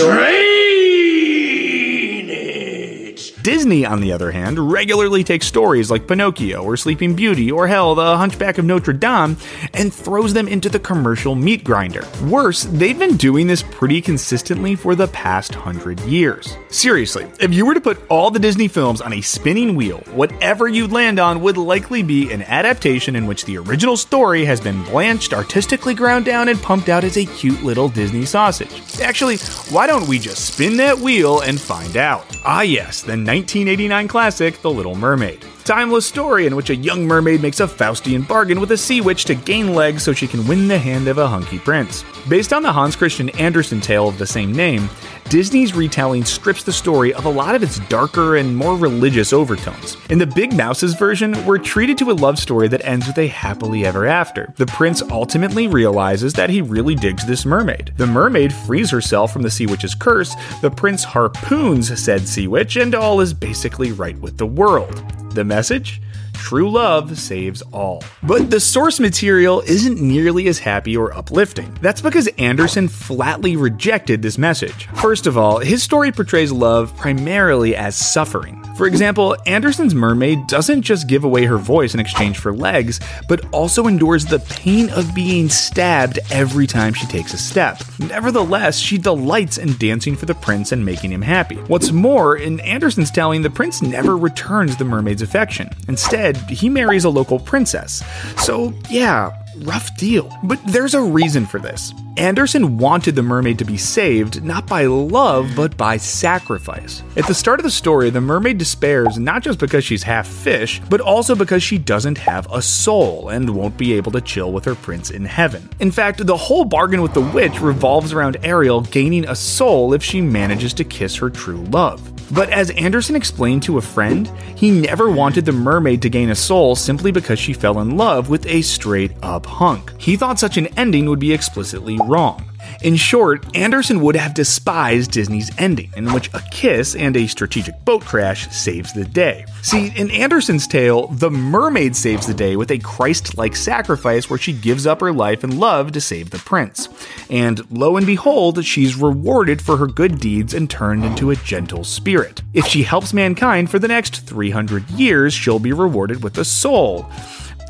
[SPEAKER 22] Disney, on the other hand, regularly takes stories like Pinocchio or Sleeping Beauty or hell, The Hunchback of Notre Dame, and throws them into the commercial meat grinder. Worse, they've been doing this pretty consistently for the past hundred years. Seriously, if you were to put all the Disney films on a spinning wheel, whatever you'd land on would likely be an adaptation in which the original story has been blanched, artistically ground down, and pumped out as a cute little Disney sausage. Actually, why don't we just spin that wheel and find out? Ah, yes, the 1989 classic, The Little Mermaid. Timeless story in which a young mermaid makes a Faustian bargain with a sea witch to gain legs so she can win the hand of a hunky prince. Based on the Hans Christian Andersen tale of the same name, Disney's retelling strips the story of a lot of its darker and more religious overtones. In the Big Mouse's version, we're treated to a love story that ends with a happily ever after. The prince ultimately realizes that he really digs this mermaid. The mermaid frees herself from the sea witch's curse, the prince harpoons said sea witch, and all is basically right with the world. The message? True love saves all. But the source material isn't nearly as happy or uplifting. That's because Andersen flatly rejected this message. First of all, his story portrays love primarily as suffering. For example, Andersen's mermaid doesn't just give away her voice in exchange for legs, but also endures the pain of being stabbed every time she takes a step. Nevertheless, she delights in dancing for the prince and making him happy. What's more, in Andersen's telling, the prince never returns the mermaid's affection. Instead, he marries a local princess. So, yeah, rough deal. But there's a reason for this. Andersen wanted the mermaid to be saved, not by love, but by sacrifice. At the start of the story, the mermaid despairs not just because she's half fish, but also because she doesn't have a soul and won't be able to chill with her prince in heaven. In fact, the whole bargain with the witch revolves around Ariel gaining a soul if she manages to kiss her true love. But as Andersen explained to a friend, he never wanted the mermaid to gain a soul simply because she fell in love with a straight up hunk. He thought such an ending would be explicitly wrong. In short, Andersen would have despised Disney's ending, in which a kiss and a strategic boat crash saves the day. See, in Andersen's tale, the mermaid saves the day with a Christ like sacrifice where she gives up her life and love to save the prince. And lo and behold, she's rewarded for her good deeds and turned into a gentle spirit. If she helps mankind for the next 300 years, she'll be rewarded with a soul.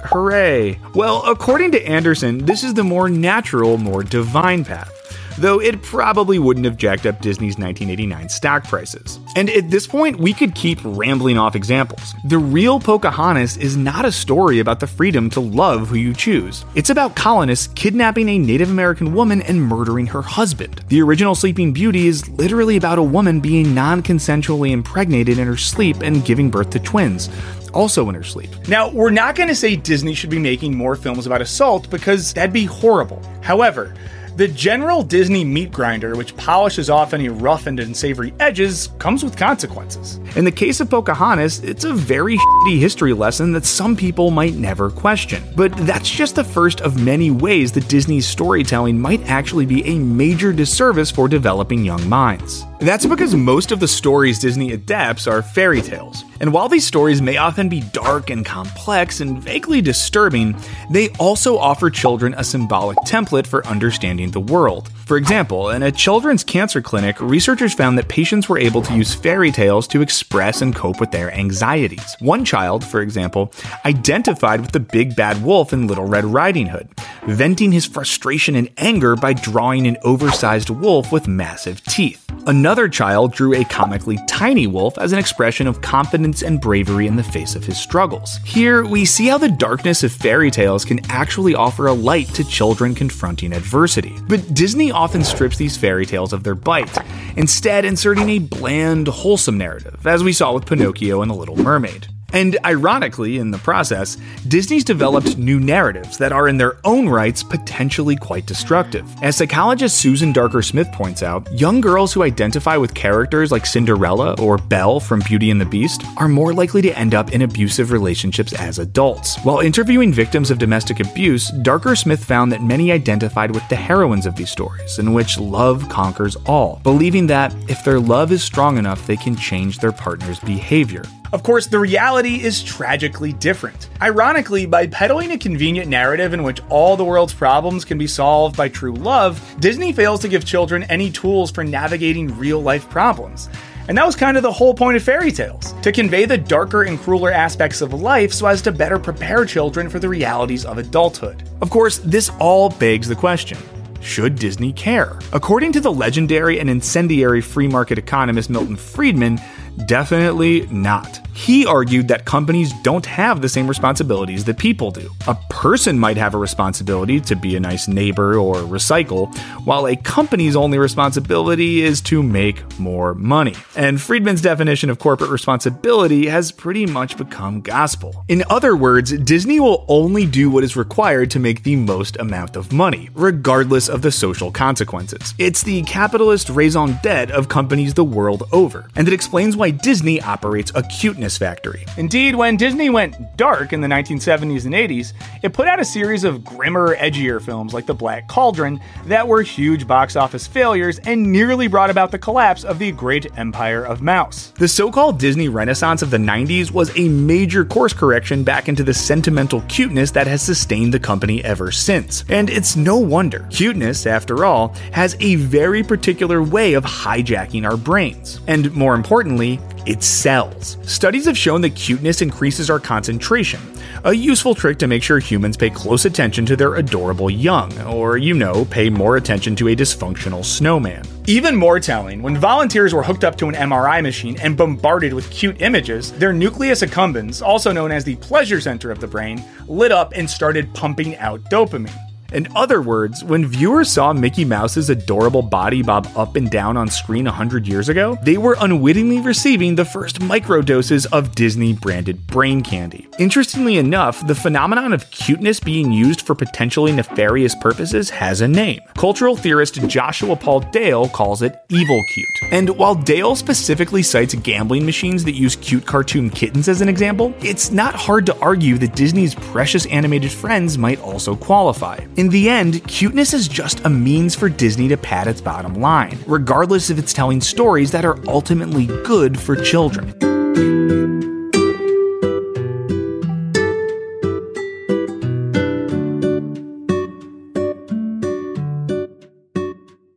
[SPEAKER 22] Hooray! Well, according to Andersen, this is the more natural, more divine path though it probably wouldn't have jacked up Disney's 1989 stock prices. And at this point, we could keep rambling off examples. The real Pocahontas is not a story about the freedom to love who you choose. It's about colonists kidnapping a Native American woman and murdering her husband. The original Sleeping Beauty is literally about a woman being non consensually impregnated in her sleep and giving birth to twins also in her sleep. Now, we're not going to say Disney should be making more films about assault because that'd be horrible. However, the general Disney meat grinder, which polishes off any rough and unsavory edges, comes with consequences. In the case of Pocahontas, it's a very shitty history lesson that some people might never question. But that's just the first of many ways that Disney's storytelling might actually be a major disservice for developing young minds. That's because most of the stories Disney adapts are fairy tales. And while these stories may often be dark and complex and vaguely disturbing, they also offer children a symbolic template for understanding the world. For example, in a children's cancer clinic, researchers found that patients were able to use fairy tales to express and cope with their anxieties. One child, for example, identified with the big bad wolf in Little Red Riding Hood, venting his frustration and anger by drawing an oversized wolf with massive teeth. Another child drew a comically tiny wolf as an expression of confidence and bravery in the face of his struggles. Here, we see how the darkness of fairy tales can actually offer a light to children confronting adversity. But Disney often strips these fairy tales of their bite, instead, inserting a bland, wholesome narrative, as we saw with Pinocchio and The Little Mermaid. And ironically, in the process, Disney's developed new narratives that are in their own rights potentially quite destructive. As psychologist Susan Darker Smith points out, young girls who identify with characters like Cinderella or Belle from Beauty and the Beast are more likely to end up in abusive relationships as adults. While interviewing victims of domestic abuse, Darker Smith found that many identified with the heroines of these stories, in which love conquers all, believing that if their love is strong enough, they can change their partner's behavior. Of course, the reality is tragically different. Ironically, by peddling a convenient narrative in which all the world's problems can be solved by true love, Disney fails to give children any tools for navigating real life problems. And that was kind of the whole point of fairy tales to convey the darker and crueler aspects of life so as to better prepare children for the realities of adulthood. Of course, this all begs the question should Disney care? According to the legendary and incendiary free market economist Milton Friedman, definitely not. He argued that companies don't have the same responsibilities that people do. A person might have a responsibility to be a nice neighbor or recycle, while a company's only responsibility is to make more money. And Friedman's definition of corporate responsibility has pretty much become gospel. In other words, Disney will only do what is required to make the most amount of money, regardless of the social consequences. It's the capitalist raison d'etre of companies the world over, and it explains why Disney operates a cuteness factory. Indeed, when Disney went dark in the 1970s and 80s, it put out a series of grimmer, edgier films like The Black Cauldron that were huge box office failures and nearly brought about the collapse of the great empire of mouse. The so called Disney Renaissance of the 90s was a major course correction back into the sentimental cuteness that has sustained the company ever since. And it's no wonder. Cuteness, after all, has a very particular way of hijacking our brains. And more importantly, it sells. Studies have shown that cuteness increases our concentration, a useful trick to make sure humans pay close attention to their adorable young, or, you know, pay more attention to a dysfunctional snowman. Even more telling, when volunteers were hooked up to an MRI machine and bombarded with cute images, their nucleus accumbens, also known as the pleasure center of the brain, lit up and started pumping out dopamine. In other words, when viewers saw Mickey Mouse's adorable body bob up and down on screen 100 years ago, they were unwittingly receiving the first microdoses of Disney branded brain candy. Interestingly enough, the phenomenon of cuteness being used for potentially nefarious purposes has a name. Cultural theorist Joshua Paul Dale calls it evil cute. And while Dale specifically cites gambling machines that use cute cartoon kittens as an example, it's not hard to argue that Disney's precious animated friends might also qualify. In the end, cuteness is just a means for Disney to pad its bottom line, regardless if it's telling stories that are ultimately good for children.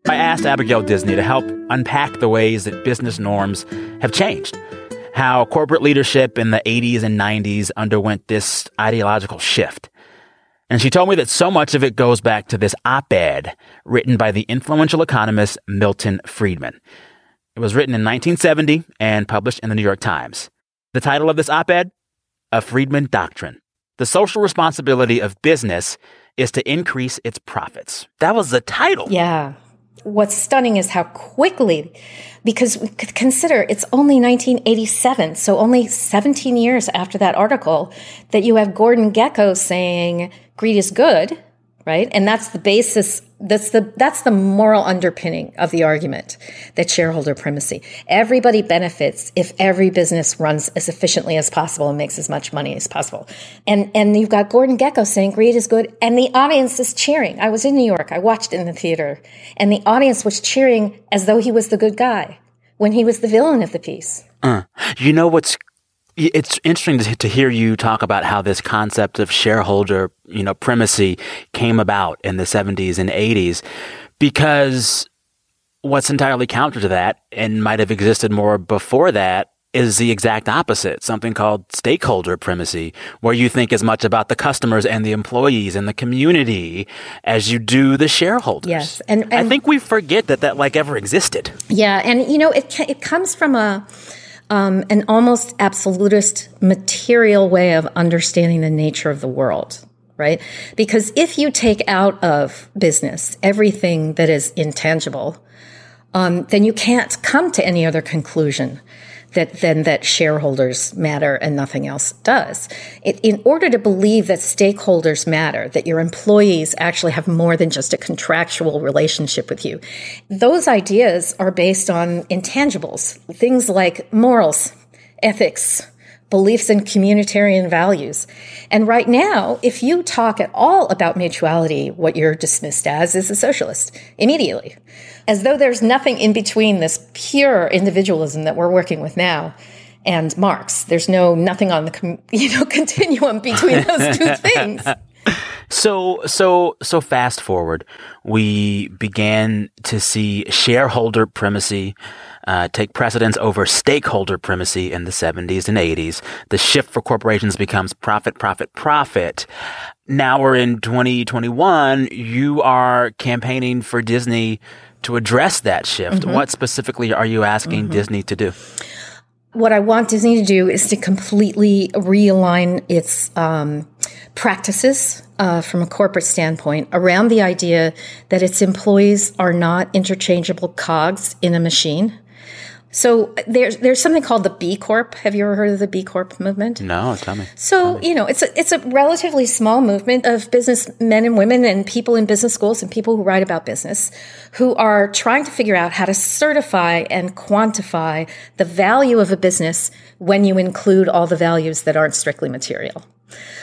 [SPEAKER 24] I asked Abigail Disney to help unpack the ways that business norms have changed. How corporate leadership in the 80s and 90s underwent this ideological shift. And she told me that so much of it goes back to this op ed written by the influential economist Milton Friedman. It was written in 1970 and published in the New York Times. The title of this op ed? A Friedman Doctrine. The social responsibility of business is to increase its profits. That was the title.
[SPEAKER 25] Yeah. What's stunning is how quickly, because consider it's only 1987, so only 17 years after that article, that you have Gordon Gekko saying greed is good, right? And that's the basis. That's the that's the moral underpinning of the argument that shareholder primacy. Everybody benefits if every business runs as efficiently as possible and makes as much money as possible. And and you've got Gordon Gekko saying greed is good, and the audience is cheering. I was in New York. I watched in the theater, and the audience was cheering as though he was the good guy when he was the villain of the piece.
[SPEAKER 24] Uh, you know what's it's interesting to, to, hear you talk about how this concept of shareholder, you know, primacy came about in the 70s and 80s because what's entirely counter to that and might have existed more before that is the exact opposite, something called stakeholder primacy, where you think as much about the customers and the employees and the community as you do the shareholders.
[SPEAKER 25] Yes. And, and
[SPEAKER 24] I think we forget that that like ever existed.
[SPEAKER 25] Yeah. And, you know, it, it comes from a, um, an almost absolutist material way of understanding the nature of the world, right? Because if you take out of business everything that is intangible, um, then you can't come to any other conclusion that then that shareholders matter and nothing else does. It, in order to believe that stakeholders matter, that your employees actually have more than just a contractual relationship with you, those ideas are based on intangibles, things like morals, ethics, beliefs and communitarian values. And right now, if you talk at all about mutuality, what you're dismissed as is a socialist immediately as though there's nothing in between this pure individualism that we're working with now and Marx. There's no nothing on the you know continuum between those two things.
[SPEAKER 24] So so so fast forward, we began to see shareholder primacy uh, take precedence over stakeholder primacy in the 70s and 80s. The shift for corporations becomes profit, profit, profit. Now we're in 2021. You are campaigning for Disney to address that shift. Mm-hmm. What specifically are you asking mm-hmm. Disney to do?
[SPEAKER 25] What I want Disney to do is to completely realign its um, practices uh, from a corporate standpoint around the idea that its employees are not interchangeable cogs in a machine so there's there's something called the B Corp. Have you ever heard of the B Corp movement?
[SPEAKER 24] No, tell me.
[SPEAKER 25] So
[SPEAKER 24] tell
[SPEAKER 25] me. you know, it's a it's a relatively small movement of business men and women and people in business schools and people who write about business, who are trying to figure out how to certify and quantify the value of a business when you include all the values that aren't strictly material.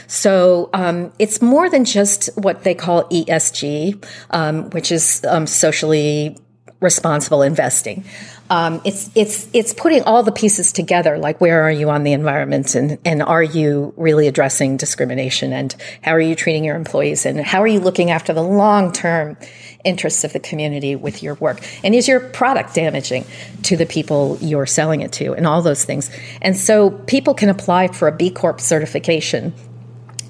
[SPEAKER 25] So um, it's more than just what they call ESG, um, which is um, socially responsible investing. Um, it's it's it's putting all the pieces together. Like where are you on the environment, and and are you really addressing discrimination, and how are you treating your employees, and how are you looking after the long term interests of the community with your work, and is your product damaging to the people you're selling it to, and all those things. And so people can apply for a B Corp certification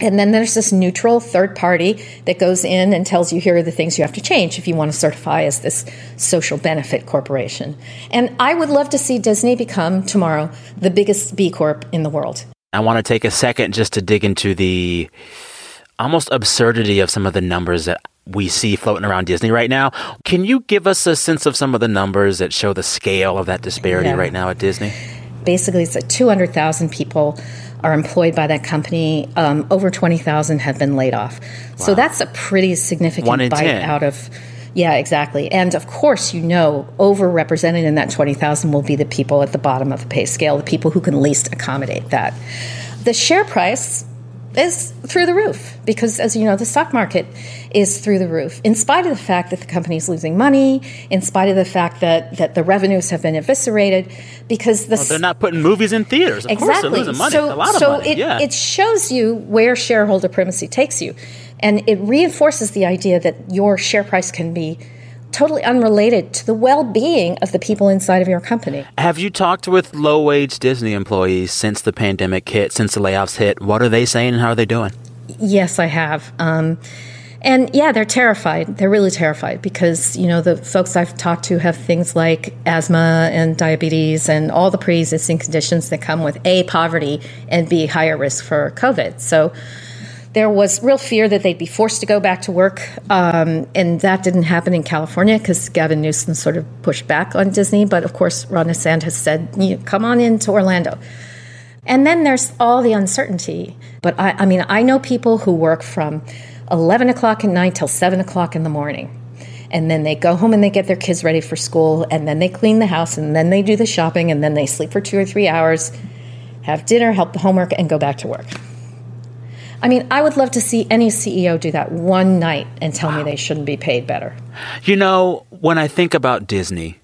[SPEAKER 25] and then there's this neutral third party that goes in and tells you here are the things you have to change if you want to certify as this social benefit corporation. And I would love to see Disney become tomorrow the biggest B Corp in the world.
[SPEAKER 24] I want to take a second just to dig into the almost absurdity of some of the numbers that we see floating around Disney right now. Can you give us a sense of some of the numbers that show the scale of that disparity
[SPEAKER 25] Yeah.
[SPEAKER 24] right now at Disney?
[SPEAKER 25] Basically, it's like 200,000 people are employed by that company. Um, over 20,000 have been laid off. So that's a pretty significant bite
[SPEAKER 24] 10.
[SPEAKER 25] out of. Yeah, exactly. And of course, you know, overrepresented in that 20,000 will be the people at the bottom of the pay scale, the people who can least accommodate that. The share price is through the roof because, as you know, the stock market is through the roof. In spite of the fact that the company is losing money, in spite of the fact that, that the revenues have been eviscerated, because the
[SPEAKER 24] Well, they're not putting movies in theaters. Of course,
[SPEAKER 25] exactly.
[SPEAKER 24] they're losing money.
[SPEAKER 25] So,
[SPEAKER 24] a lot of
[SPEAKER 25] so
[SPEAKER 24] money.
[SPEAKER 25] it,
[SPEAKER 24] yeah.
[SPEAKER 25] it shows you where shareholder primacy takes you. And it reinforces the idea that your share price can be totally unrelated to the well being of the people inside of your company.
[SPEAKER 24] Have you talked with low wage Disney employees since the pandemic hit, since the layoffs hit? What are they saying and how are they doing?
[SPEAKER 25] Yes, I have. Um, and yeah, they're terrified. They're really terrified because, you know, the folks I've talked to have things like asthma and diabetes and all the pre existing conditions that come with A, poverty, and B, higher risk for COVID. So there was real fear that they'd be forced to go back to work. Um, and that didn't happen in California because Gavin Newsom sort of pushed back on Disney. But of course, Ron DeSantis said, you come on into Orlando. And then there's all the uncertainty. But I, I mean, I know people who work from 11 o'clock at night till 7 o'clock in the morning. And then they go home and they get their kids ready for school, and then they clean the house, and then they do the shopping, and then they sleep for two or three hours, have dinner, help the homework, and go back to work. I mean, I would love to see any CEO do that one night and tell me they shouldn't be paid better.
[SPEAKER 24] You know, when I think about Disney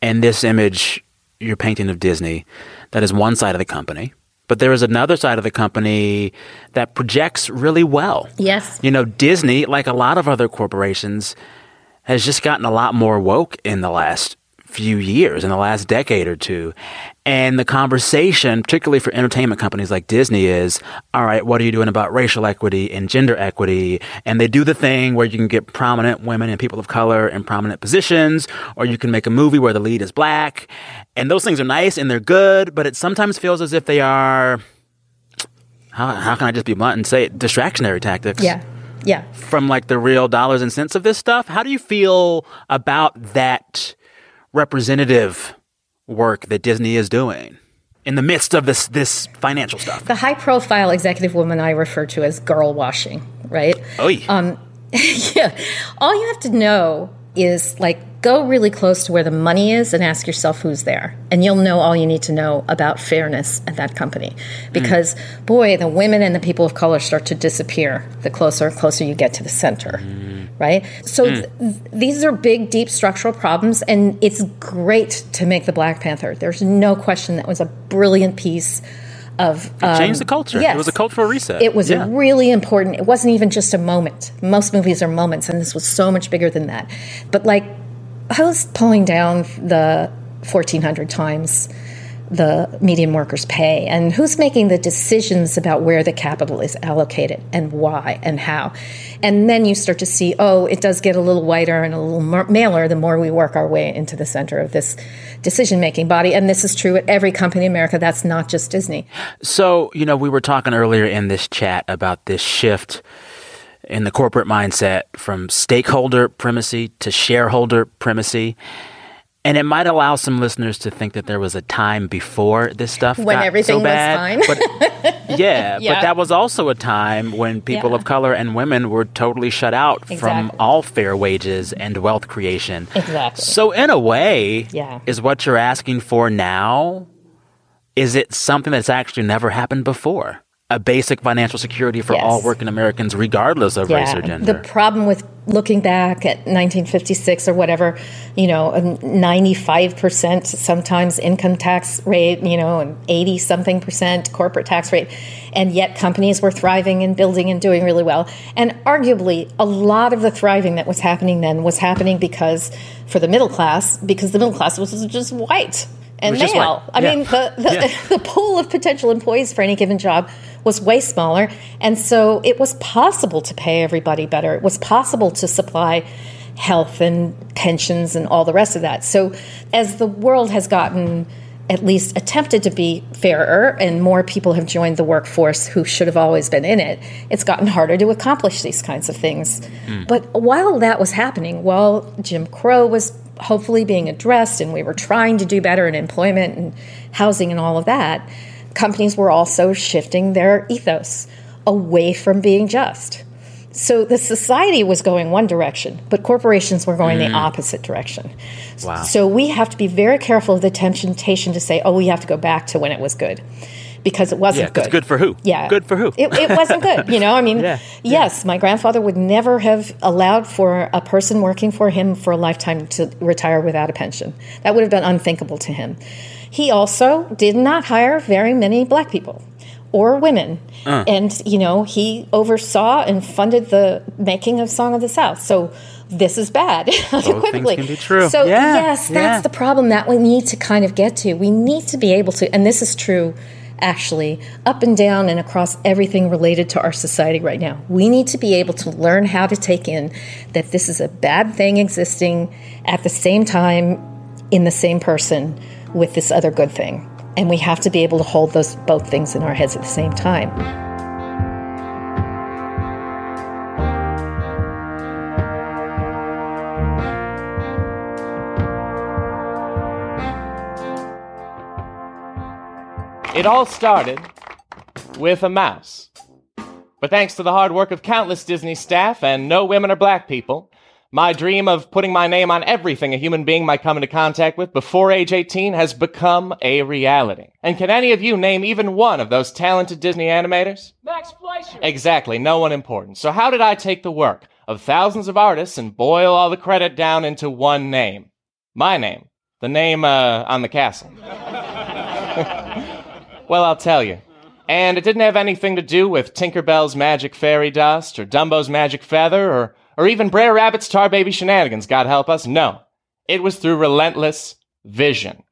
[SPEAKER 24] and this image you're painting of Disney, that is one side of the company. But there is another side of the company that projects really well.
[SPEAKER 25] Yes.
[SPEAKER 24] You know, Disney, like a lot of other corporations, has just gotten a lot more woke in the last few years, in the last decade or two. And the conversation, particularly for entertainment companies like Disney, is all right, what are you doing about racial equity and gender equity? And they do the thing where you can get prominent women and people of color in prominent positions, or you can make a movie where the lead is black. And those things are nice and they're good, but it sometimes feels as if they are. How, how can I just be blunt and say it? Distractionary tactics
[SPEAKER 25] Yeah. Yeah.
[SPEAKER 24] from like the real dollars and cents of this stuff. How do you feel about that representative work that Disney is doing in the midst of this this financial stuff?
[SPEAKER 25] The high profile executive woman I refer to as girl washing, right?
[SPEAKER 24] Oy.
[SPEAKER 25] Um, yeah. All you have to know is like go really close to where the money is and ask yourself who's there. And you'll know all you need to know about fairness at that company. Because, boy, the women and the people of color start to disappear the closer and closer you get to the center. Right? So hmm. th- these are big, deep structural problems. And it's great to make the Black Panther. There's no question that was a brilliant piece of.
[SPEAKER 24] It changed um, the culture.
[SPEAKER 25] yes.
[SPEAKER 24] It was a cultural reset.
[SPEAKER 25] It was
[SPEAKER 24] Yeah.
[SPEAKER 25] really important. It wasn't even just a moment. Most movies are moments, and this was so much bigger than that. But like, who's pulling down the fourteen hundred times the median workers' pay, and who's making the decisions about where the capital is allocated and why and how? And then you start to see, oh, it does get a little whiter and a little more maler the more we work our way into the center of this decision-making body. And this is true at every company in America. That's not just Disney.
[SPEAKER 24] So, you know, we were talking earlier in this chat about this shift in the corporate mindset from stakeholder primacy to shareholder primacy. And it might allow some listeners to think that there was a time before this stuff
[SPEAKER 25] When
[SPEAKER 24] got
[SPEAKER 25] everything
[SPEAKER 24] so bad.
[SPEAKER 25] was fine.
[SPEAKER 24] But yeah,
[SPEAKER 25] Yeah.
[SPEAKER 24] but that was also a time when people
[SPEAKER 25] Yeah.
[SPEAKER 24] of color and women were totally shut out from all fair wages and wealth creation.
[SPEAKER 25] Exactly.
[SPEAKER 24] So in a way,
[SPEAKER 25] Yeah.
[SPEAKER 24] is what you're asking for now is it something that's actually never happened before? A basic financial security for
[SPEAKER 25] Yes.
[SPEAKER 24] all working Americans, regardless of race or gender.
[SPEAKER 25] The problem with looking back at 1956 or whatever, you know, a 95% sometimes income tax rate, you know, and 80 something percent corporate tax rate. And yet companies were thriving and building and doing really well. And arguably, a lot of the thriving that was happening then was happening because, for the middle class, because the middle class was just white and male. I
[SPEAKER 1] Yeah.
[SPEAKER 25] mean, the, the,
[SPEAKER 1] Yeah.
[SPEAKER 25] the pool of potential employees for any given job was way smaller. And so it was possible to pay everybody better. It was possible to supply health and pensions and all the rest of that. So as the world has gotten at least attempted to be fairer and more people have joined the workforce who should have always been in it, it's gotten harder to accomplish these kinds of things. Hmm. But while that was happening, while Jim Crow was hopefully being addressed and we were trying to do better in employment and housing and all of that, companies were also shifting their ethos away from being just. So the society was going one direction, but corporations were going
[SPEAKER 1] Mm.
[SPEAKER 25] the opposite direction.
[SPEAKER 1] Wow.
[SPEAKER 25] So we have to be very careful of the temptation to say, oh, we have to go back to when it was good. Because it wasn't
[SPEAKER 24] yeah,
[SPEAKER 25] good.
[SPEAKER 24] good for who?
[SPEAKER 25] Yeah.
[SPEAKER 24] Good for who?
[SPEAKER 25] It, it wasn't good. You know, I mean,
[SPEAKER 24] Yeah,
[SPEAKER 25] yes, my grandfather would never have allowed for a person working for him for a lifetime to retire without a pension. That would have been unthinkable to him. He also did not hire very many black people or women.
[SPEAKER 1] Uh.
[SPEAKER 25] And, you know, he oversaw and funded the making of Song of the South. So this is bad, unequivocally.
[SPEAKER 1] can be true.
[SPEAKER 25] So,
[SPEAKER 1] Yeah,
[SPEAKER 25] yes, that's
[SPEAKER 1] yeah.
[SPEAKER 25] the problem that we need to kind of get to. We need to be able to, and this is true actually up and down and across everything related to our society right now. We need to be able to learn how to take in that this is a bad thing existing at the same time in the same person with this other good thing. And we have to be able to hold those both things in our heads at the same time.
[SPEAKER 26] It all started with a mouse. But thanks to the hard work of countless Disney staff and no women or black people, my dream of putting my name on everything a human being might come into contact with before age 18 has become a reality. And can any of you name even one of those talented Disney animators?
[SPEAKER 1] Max Fleischer.
[SPEAKER 26] Exactly, no one important. So how did I take the work of thousands of artists and boil all the credit down into one name? My name. The name uh, on the castle. well, I'll tell you. And it didn't have anything to do with Tinkerbell's magic fairy dust, or Dumbo's magic feather, or, or even Brer Rabbit's tar baby shenanigans, God help us. No. It was through relentless vision.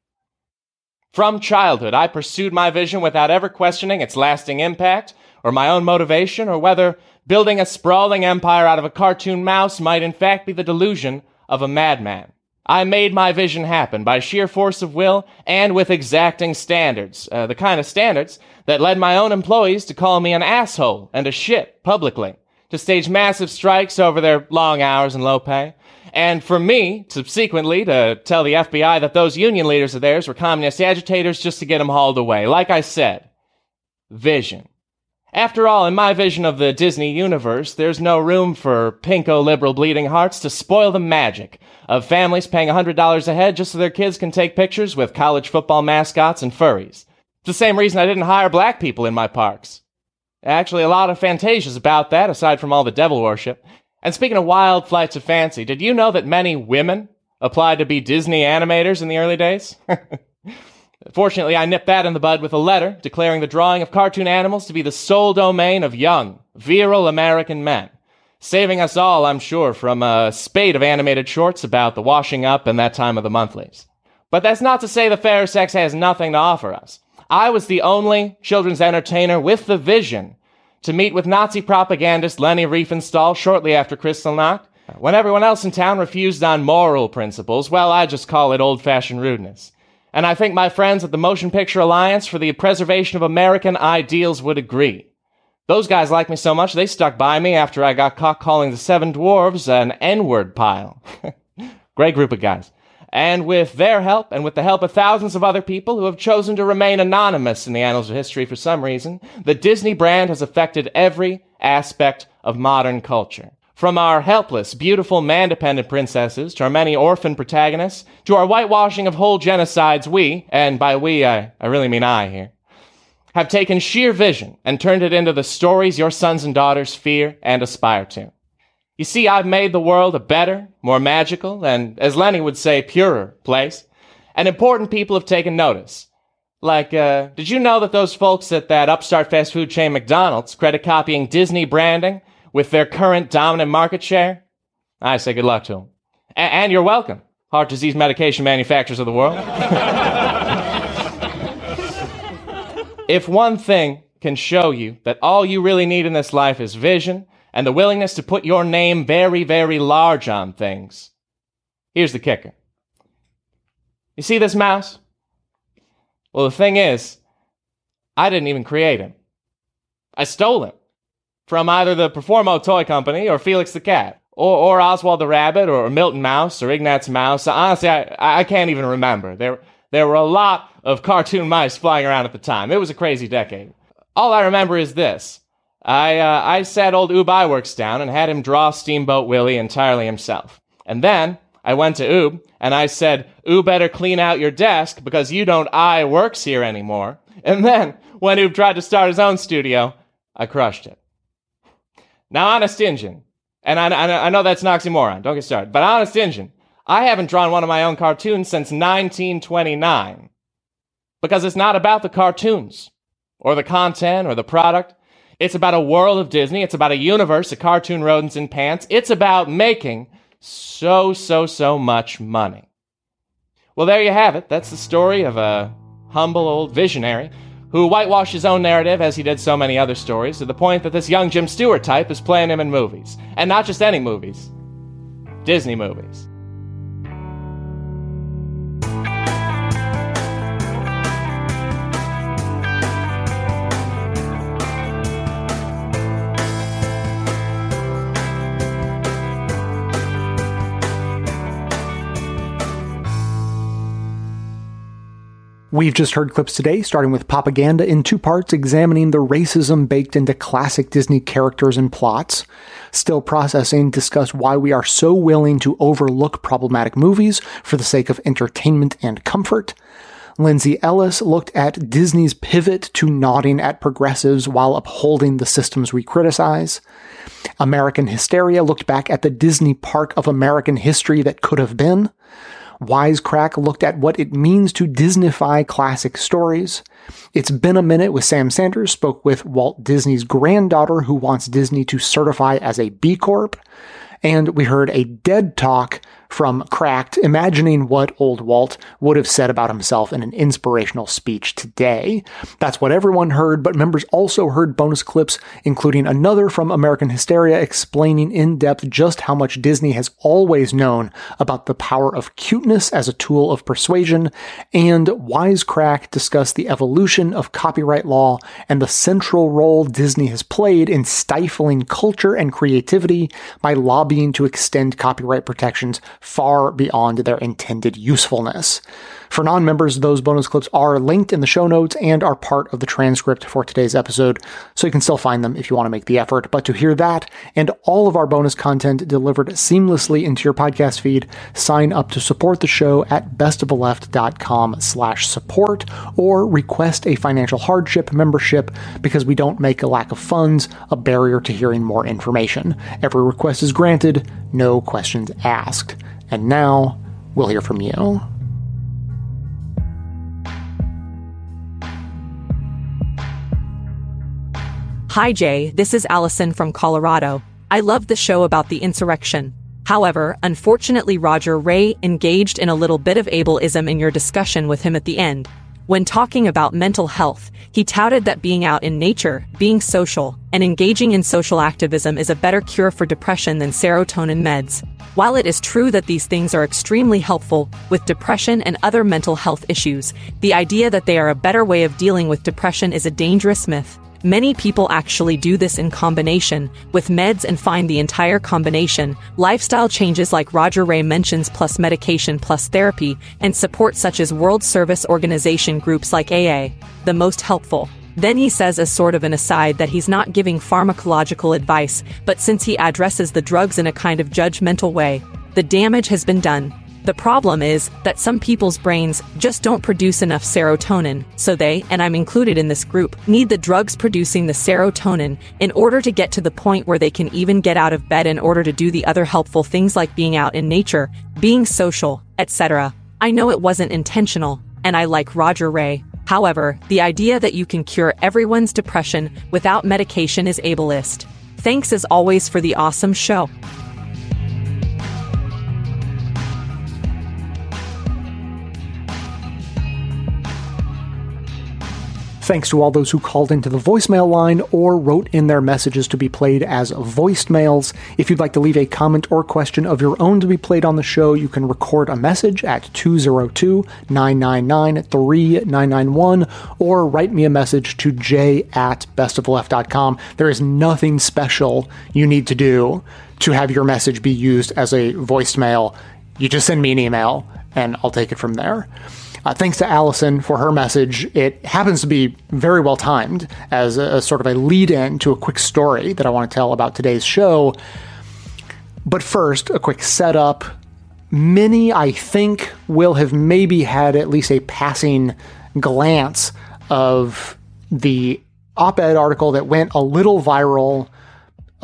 [SPEAKER 26] From childhood, I pursued my vision without ever questioning its lasting impact, or my own motivation, or whether building a sprawling empire out of a cartoon mouse might in fact be the delusion of a madman. I made my vision happen by sheer force of will and with exacting standards, uh, the kind of standards that led my own employees to call me an asshole and a shit publicly, to stage massive strikes over their long hours and low pay, and for me, subsequently, to tell the FBI that those union leaders of theirs were communist agitators just to get them hauled away. Like I said, vision. After all, in my vision of the Disney universe, there's no room for pinko liberal bleeding hearts to spoil the magic of families paying $100 a head just so their kids can take pictures with college football mascots and furries. It's the same reason I didn't hire black people in my parks. Actually, a lot of fantasias about that, aside from all the devil worship. And speaking of wild flights of fancy, did you know that many women applied to be Disney animators in the early days? Fortunately, I nipped that in the bud with a letter declaring the drawing of cartoon animals to be the sole domain of young, virile American men. Saving us all, I'm sure, from a spate of animated shorts about the washing up and that time of the monthlies. But that's not to say the fair sex has nothing to offer us. I was the only children's entertainer with the vision to meet with Nazi propagandist Leni Riefenstahl shortly after Kristallnacht. When everyone else in town refused on moral principles, well, I just call it old-fashioned rudeness. And I think my friends at the Motion Picture Alliance for the Preservation of American Ideals would agree. Those guys like me so much they stuck by me after I got caught calling the Seven Dwarves an N-word pile. Great group of guys. And with their help, and with the help of thousands of other people who have chosen to remain anonymous in the annals of history for some reason, the Disney brand has affected every aspect of modern culture. From our helpless, beautiful, man-dependent princesses to our many orphan protagonists to our whitewashing of whole genocides, we, and by we I, I really mean I here, have taken sheer vision and turned it into the stories your sons and daughters fear and aspire to. You see, I've made the world a better, more magical, and, as Leni would say, purer place. And important people have taken notice. Like, uh, did you know that those folks at that upstart fast food chain McDonald's credit copying Disney branding with their current dominant market share? I say good luck to them. A- and you're welcome, heart disease medication manufacturers of the world. if one thing can show you that all you really need in this life is vision and the willingness to put your name very, very large on things, here's the kicker. You see this mouse? Well, the thing is, I didn't even create him. I stole him from either the Performo Toy Company or Felix the Cat or, or Oswald the Rabbit or Milton Mouse or Ignatz Mouse. Honestly, I, I can't even remember. There, there were a lot of cartoon mice flying around at the time. It was a crazy decade. All I remember is this. I, uh, I sat old Ub Iwerks down and had him draw Steamboat Willie entirely himself. And then I went to Ub and I said, Ub better clean out your desk because you don't I works here anymore. And then when Ub tried to start his own studio, I crushed it. Now, Honest Injun, and I, I, I know that's an oxymoron, don't get started, but Honest Injun, I haven't drawn one of my own cartoons since 1929 because it's not about the cartoons or the content or the product. It's about a world of Disney. It's about a universe of cartoon rodents in pants. It's about making so, so, so much money. Well, there you have it. That's the story of a humble old visionary who whitewashed his own narrative as he did so many other stories to the point that this young Jim Stewart type is playing him in movies. And not just any movies, Disney movies.
[SPEAKER 1] We've just heard clips today, starting with Popaganda in two parts, examining the racism baked into classic Disney characters and plots. Still Processing discussed why we are so willing to overlook problematic movies for the sake of entertainment and comfort. Lindsay Ellis looked at Disney's pivot to nodding at progressives while upholding the systems we criticize. American Hysteria looked back at the Disney park of American history that could have been. Wisecrack looked at what it means to Disneyfy classic stories. It's Been a Minute with Sam Sanders spoke with Walt Disney's granddaughter who wants Disney to certify as a B Corp. And we heard a TED talk from Cracked, imagining what old Walt would have said about himself in an inspirational speech today. That's what everyone heard, but members also heard bonus clips, including another from American Hysteria explaining in depth just how much Disney has always known about the power of cuteness as a tool of persuasion, and Wisecrack discussed the evolution of copyright law and the central role Disney has played in stifling culture and creativity by lobbying to extend copyright protections far beyond their intended usefulness. For non members, those bonus clips are linked in the show notes and are part of the transcript for today's episode, so you can still find them if you want to make the effort. But to hear that and all of our bonus content delivered seamlessly into your podcast feed, sign up to support the show at bestoftheleft.com slash support or request a financial hardship membership because we don't make a lack of funds a barrier to hearing more information. Every request is granted, no questions asked. And now we'll hear from you.
[SPEAKER 27] Hi, Jay. This is Allison from Colorado. I love the show about the insurrection. However, unfortunately, Roger Ray engaged in a little bit of ableism in your discussion with him at the end. When talking about mental health, he touted that being out in nature, being social, and engaging in social activism is a better cure for depression than serotonin meds. While it is true that these things are extremely helpful with depression and other mental health issues, the idea that they are a better way of dealing with depression is a dangerous myth. Many people actually do this in combination with meds and find the entire combination, lifestyle changes like Roger Ray mentions plus medication plus therapy, and support such as World Service Organization groups like AA, the most helpful. Then he says as sort of an aside that he's not giving pharmacological advice, but since he addresses the drugs in a kind of judgmental way, the damage has been done. The problem is that some people's brains just don't produce enough serotonin, so they, and I'm included in this group, need the drugs producing the serotonin in order to get to the point where they can even get out of bed in order to do the other helpful things like being out in nature, being social, etc. I know it wasn't intentional, and I like Roger Ray. However, the idea that you can cure everyone's depression without medication is ableist. Thanks as always for the awesome show.
[SPEAKER 1] Thanks to all those who called into the voicemail line or wrote in their messages to be played as voicemails. If you'd like to leave a comment or question of your own to be played on the show, you can record a message at 202 999 3991 or write me a message to j at bestoftheleft.com. There is nothing special you need to do to have your message be used as a voicemail. You just send me an email and I'll take it from there. Uh, thanks to Allison for her message. It happens to be very well timed as a, a sort of a lead in to a quick story that I want to tell about today's show. But first, a quick setup. Many, I think, will have maybe had at least a passing glance of the op ed article that went a little viral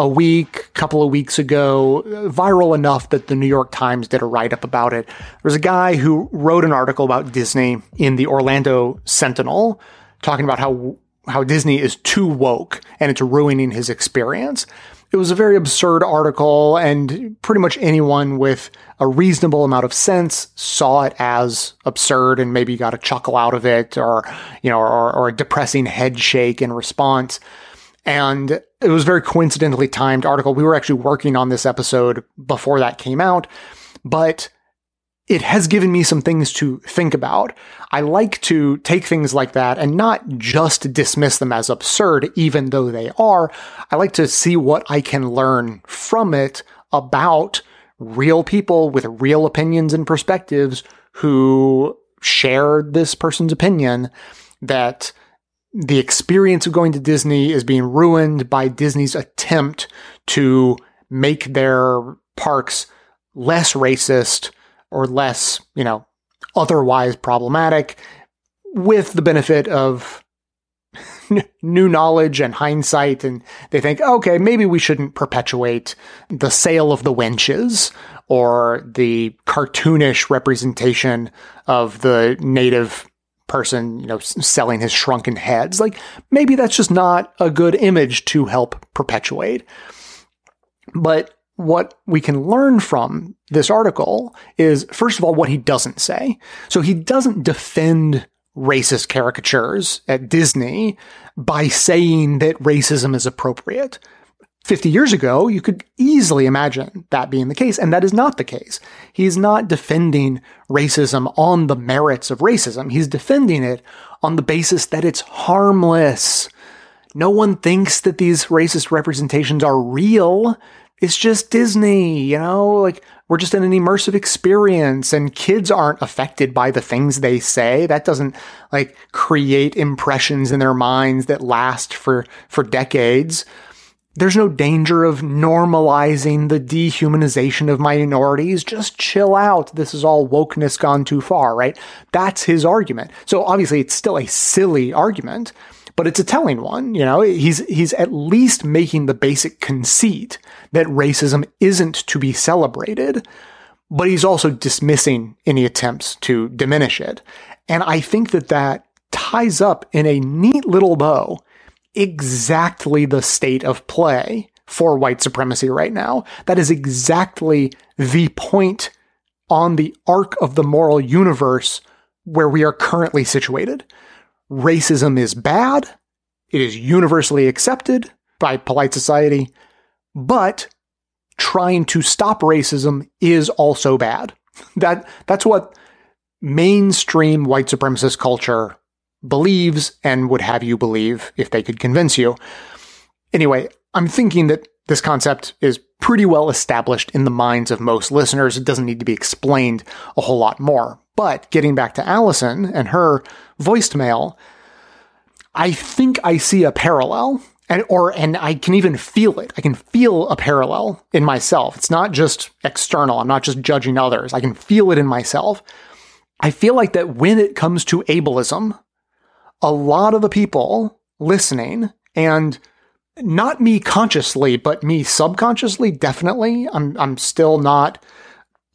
[SPEAKER 1] a week, couple of weeks ago, viral enough that the New York Times did a write up about it. There was a guy who wrote an article about Disney in the Orlando Sentinel talking about how how Disney is too woke and it's ruining his experience. It was a very absurd article and pretty much anyone with a reasonable amount of sense saw it as absurd and maybe got a chuckle out of it or, you know, or, or a depressing head shake in response. And it was very coincidentally timed article. We were actually working on this episode before that came out, but it has given me some things to think about. I like to take things like that and not just dismiss them as absurd, even though they are. I like to see what I can learn from it about real people with real opinions and perspectives who share this person's opinion that the experience of going to Disney is being ruined by Disney's attempt to make their parks less racist or less, you know, otherwise problematic with the benefit of new knowledge and hindsight. And they think okay maybe we shouldn't perpetuate the sale of the wenches or the cartoonish representation of the native person, you know, selling his shrunken heads. Like maybe that's just not a good image to help perpetuate. But what we can learn from this article is, first of all, what he doesn't say. So he doesn't defend racist caricatures at Disney by saying that racism is appropriate. 50 years ago, you could easily imagine that being the case, and that is not the case. He's not defending racism on the merits of racism. He's defending it on the basis that it's harmless. No one thinks that these racist representations are real. It's just Disney, you know, like we're just in an immersive experience and kids aren't affected by the things they say. That doesn't like create impressions in their minds that last for, for decades. There's no danger of normalizing the dehumanization of minorities. Just chill out. This is all wokeness gone too far, right? That's his argument. So obviously it's still a silly argument, but it's a telling one. You know, he's, he's at least making the basic conceit that racism isn't to be celebrated, but he's also dismissing any attempts to diminish it. And I think that that ties up in a neat little bow exactly the state of play for white supremacy right now. That is exactly the point on the arc of the moral universe where we are currently situated. Racism is bad. It is universally accepted by polite society, but trying to stop racism is also bad. That, that's what mainstream white supremacist culture believes and would have you believe if they could convince you. Anyway, I'm thinking that this concept is pretty well established in the minds of most listeners. It doesn't need to be explained a whole lot more. But getting back to Allison and her voicemail, I think I see a parallel. and or and I can even feel it. I can feel a parallel in myself. It's not just external. I'm not just judging others. I can feel it in myself. I feel like that when it comes to ableism, a lot of the people listening and not me consciously, but me subconsciously, definitely. I'm I'm still not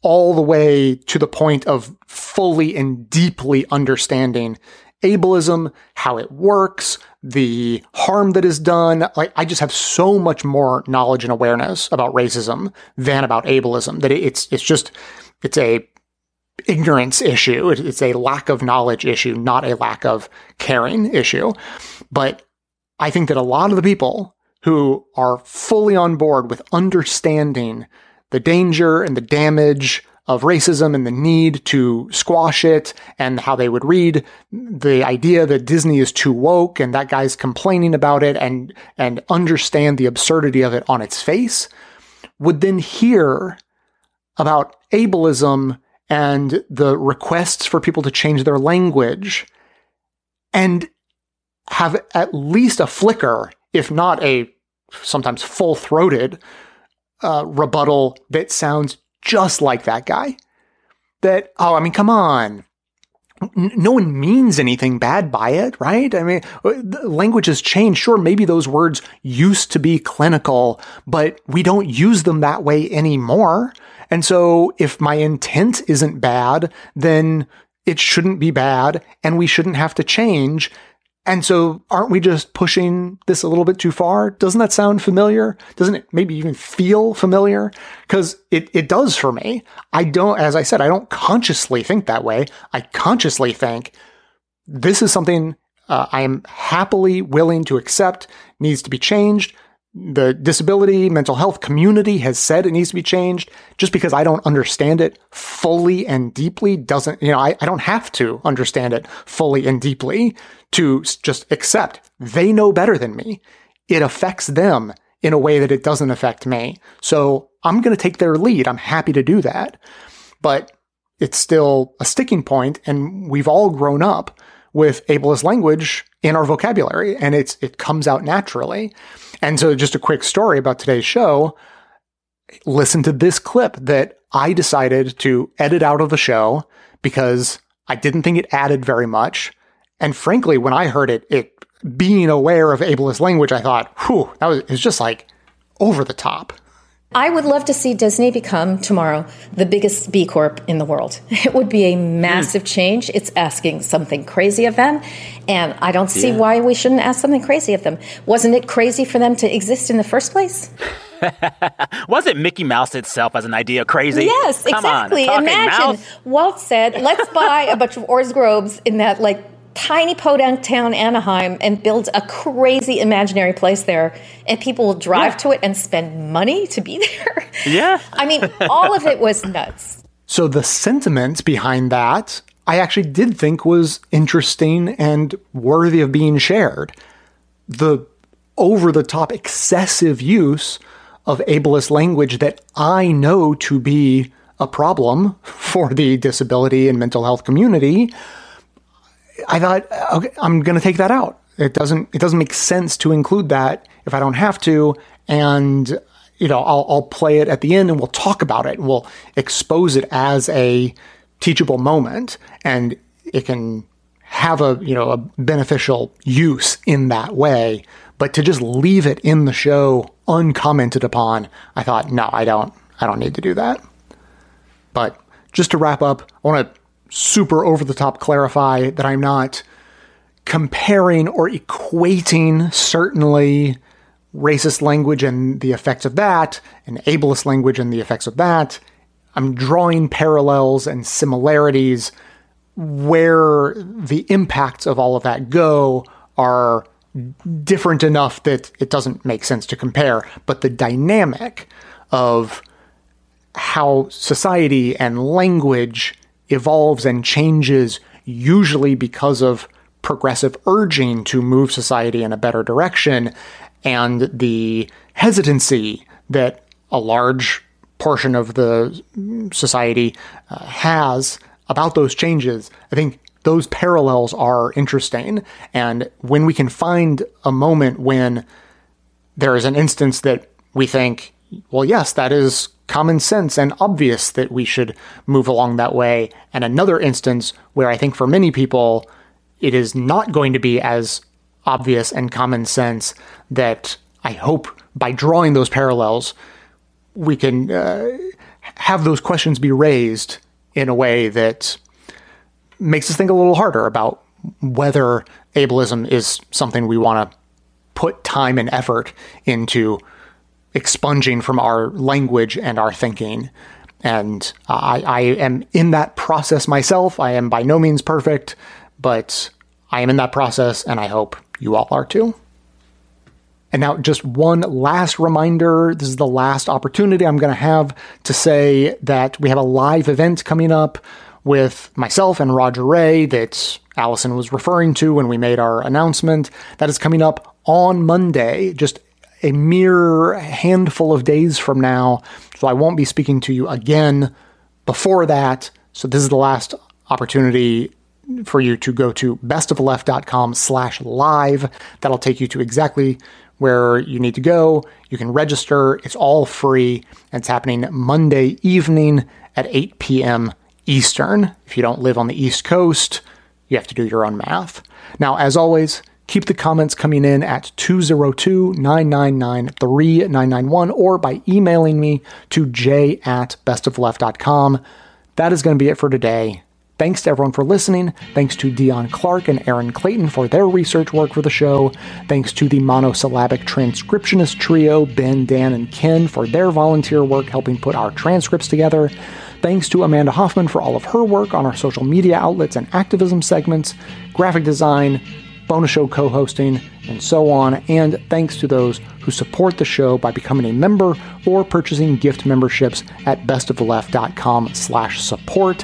[SPEAKER 1] all the way to the point of fully and deeply understanding ableism, how it works, the harm that is done. Like, I just have so much more knowledge and awareness about racism than about ableism that it's, it's just, it's a ignorance issue. It's a lack of knowledge issue, not a lack of caring issue. But I think that a lot of the people who are fully on board with understanding the danger and the damage of racism and the need to squash it and how they would read the idea that Disney is too woke and that guy's complaining about it and and understand the absurdity of it on its face would then hear about ableism and the requests for people to change their language and have at least a flicker if not a sometimes full-throated uh, rebuttal that sounds just like that guy. That, oh, I mean, come on. no one means anything bad by it, right? I mean, uh, language has changed. Sure, maybe those words used to be clinical, but we don't use them that way anymore. And so if my intent isn't bad, then it shouldn't be bad and we shouldn't have to change. And so aren't we just pushing this a little bit too far? Doesn't that sound familiar? Doesn't it maybe even feel familiar? Cause it, it does for me. I don't, as I said, I don't consciously think that way. I consciously think this is something uh, I am happily willing to accept needs to be changed the disability mental health community has said it needs to be changed just because I don't understand it fully and deeply doesn't, you know, I, I don't have to understand it fully and deeply to just accept they know better than me. It affects them in a way that it doesn't affect me. So I'm going to take their lead. I'm happy to do that. But it's still a sticking point and we've all grown up with ableist language in our vocabulary and it's it comes out naturally. And so just a quick story about today's show. Listen to this clip that I decided to edit out of the show because I didn't think it added very much. And frankly, when I heard it, it being aware of ableist language, I thought, whew, that was, it was just like over the top.
[SPEAKER 25] I would love to see Disney become tomorrow the biggest B Corp in the world. It would be a massive mm. change. It's asking something crazy of them, and I don't see yeah. why we shouldn't ask something crazy of them. Wasn't it crazy for them to exist in the first place?
[SPEAKER 24] Wasn't Mickey Mouse itself as an idea crazy?
[SPEAKER 25] Yes,
[SPEAKER 24] Come
[SPEAKER 25] exactly.
[SPEAKER 24] On,
[SPEAKER 25] Imagine
[SPEAKER 24] mouse.
[SPEAKER 25] Walt said, "Let's buy a bunch of Orz Groves in that like tiny podunk town Anaheim and build a crazy imaginary place there and people will drive yeah. to it and spend money to be there.
[SPEAKER 24] Yeah.
[SPEAKER 25] I mean, all of it was nuts.
[SPEAKER 1] So the sentiment behind that I actually did think was interesting and worthy of being shared. The over the top excessive use of ableist language that I know to be a problem for the disability and mental health community I thought, okay, I'm going to take that out. It doesn't it doesn't make sense to include that if I don't have to, and you know I'll, I'll play it at the end and we'll talk about it. We'll expose it as a teachable moment, and it can have a you know a beneficial use in that way. But to just leave it in the show uncommented upon, I thought, no, I don't I don't need to do that. But just to wrap up, I want to super over the top clarify that I'm not comparing or equating certainly racist language and the effects of that and ableist language and the effects of that. I'm drawing parallels and similarities where the impacts of all of that go are different enough that it doesn't make sense to compare. But the dynamic of how society and language evolves and changes usually because of progressive urging to move society in a better direction and the hesitancy that a large portion of the society uh, has about those changes. I think those parallels are interesting. And when we can find a moment when there is an instance that we think, well, yes, that is common sense and obvious that we should move along that way. And another instance where I think for many people, it is not going to be as obvious and common sense that I hope by drawing those parallels, we can uh, have those questions be raised in a way that makes us think a little harder about whether ableism is something we want to put time and effort into expunging from our language and our thinking. And I, I am in that process myself. I am by no means perfect, but I am in that process, and I hope you all are too. And now, just one last reminder this is the last opportunity I'm going to have to say that we have a live event coming up with myself and Roger Ray that Allison was referring to when we made our announcement. That is coming up on Monday, just a mere handful of days from now. So I won't be speaking to you again before that. So this is the last opportunity for you to go to bestoftheleft.com slash live. That'll take you to exactly where you need to go. You can register. It's all free. And it's happening Monday evening at 8 p.m. Eastern. If you don't live on the East Coast, you have to do your own math. Now, as always, keep the comments coming in at 202 999 3991 or by emailing me to j at bestoftheleft.com. That is going to be it for today. Thanks to everyone for listening. Thanks to Dion Clark and Aaron Clayton for their research work for the show. Thanks to the monosyllabic transcriptionist trio, Ben, Dan, and Ken, for their volunteer work helping put our transcripts together. Thanks to Amanda Hoffman for all of her work on our social media outlets and activism segments, graphic design, bonus show co-hosting, and so on. And thanks to those who support the show by becoming a member or purchasing gift memberships at bestoftheleft.com slash support,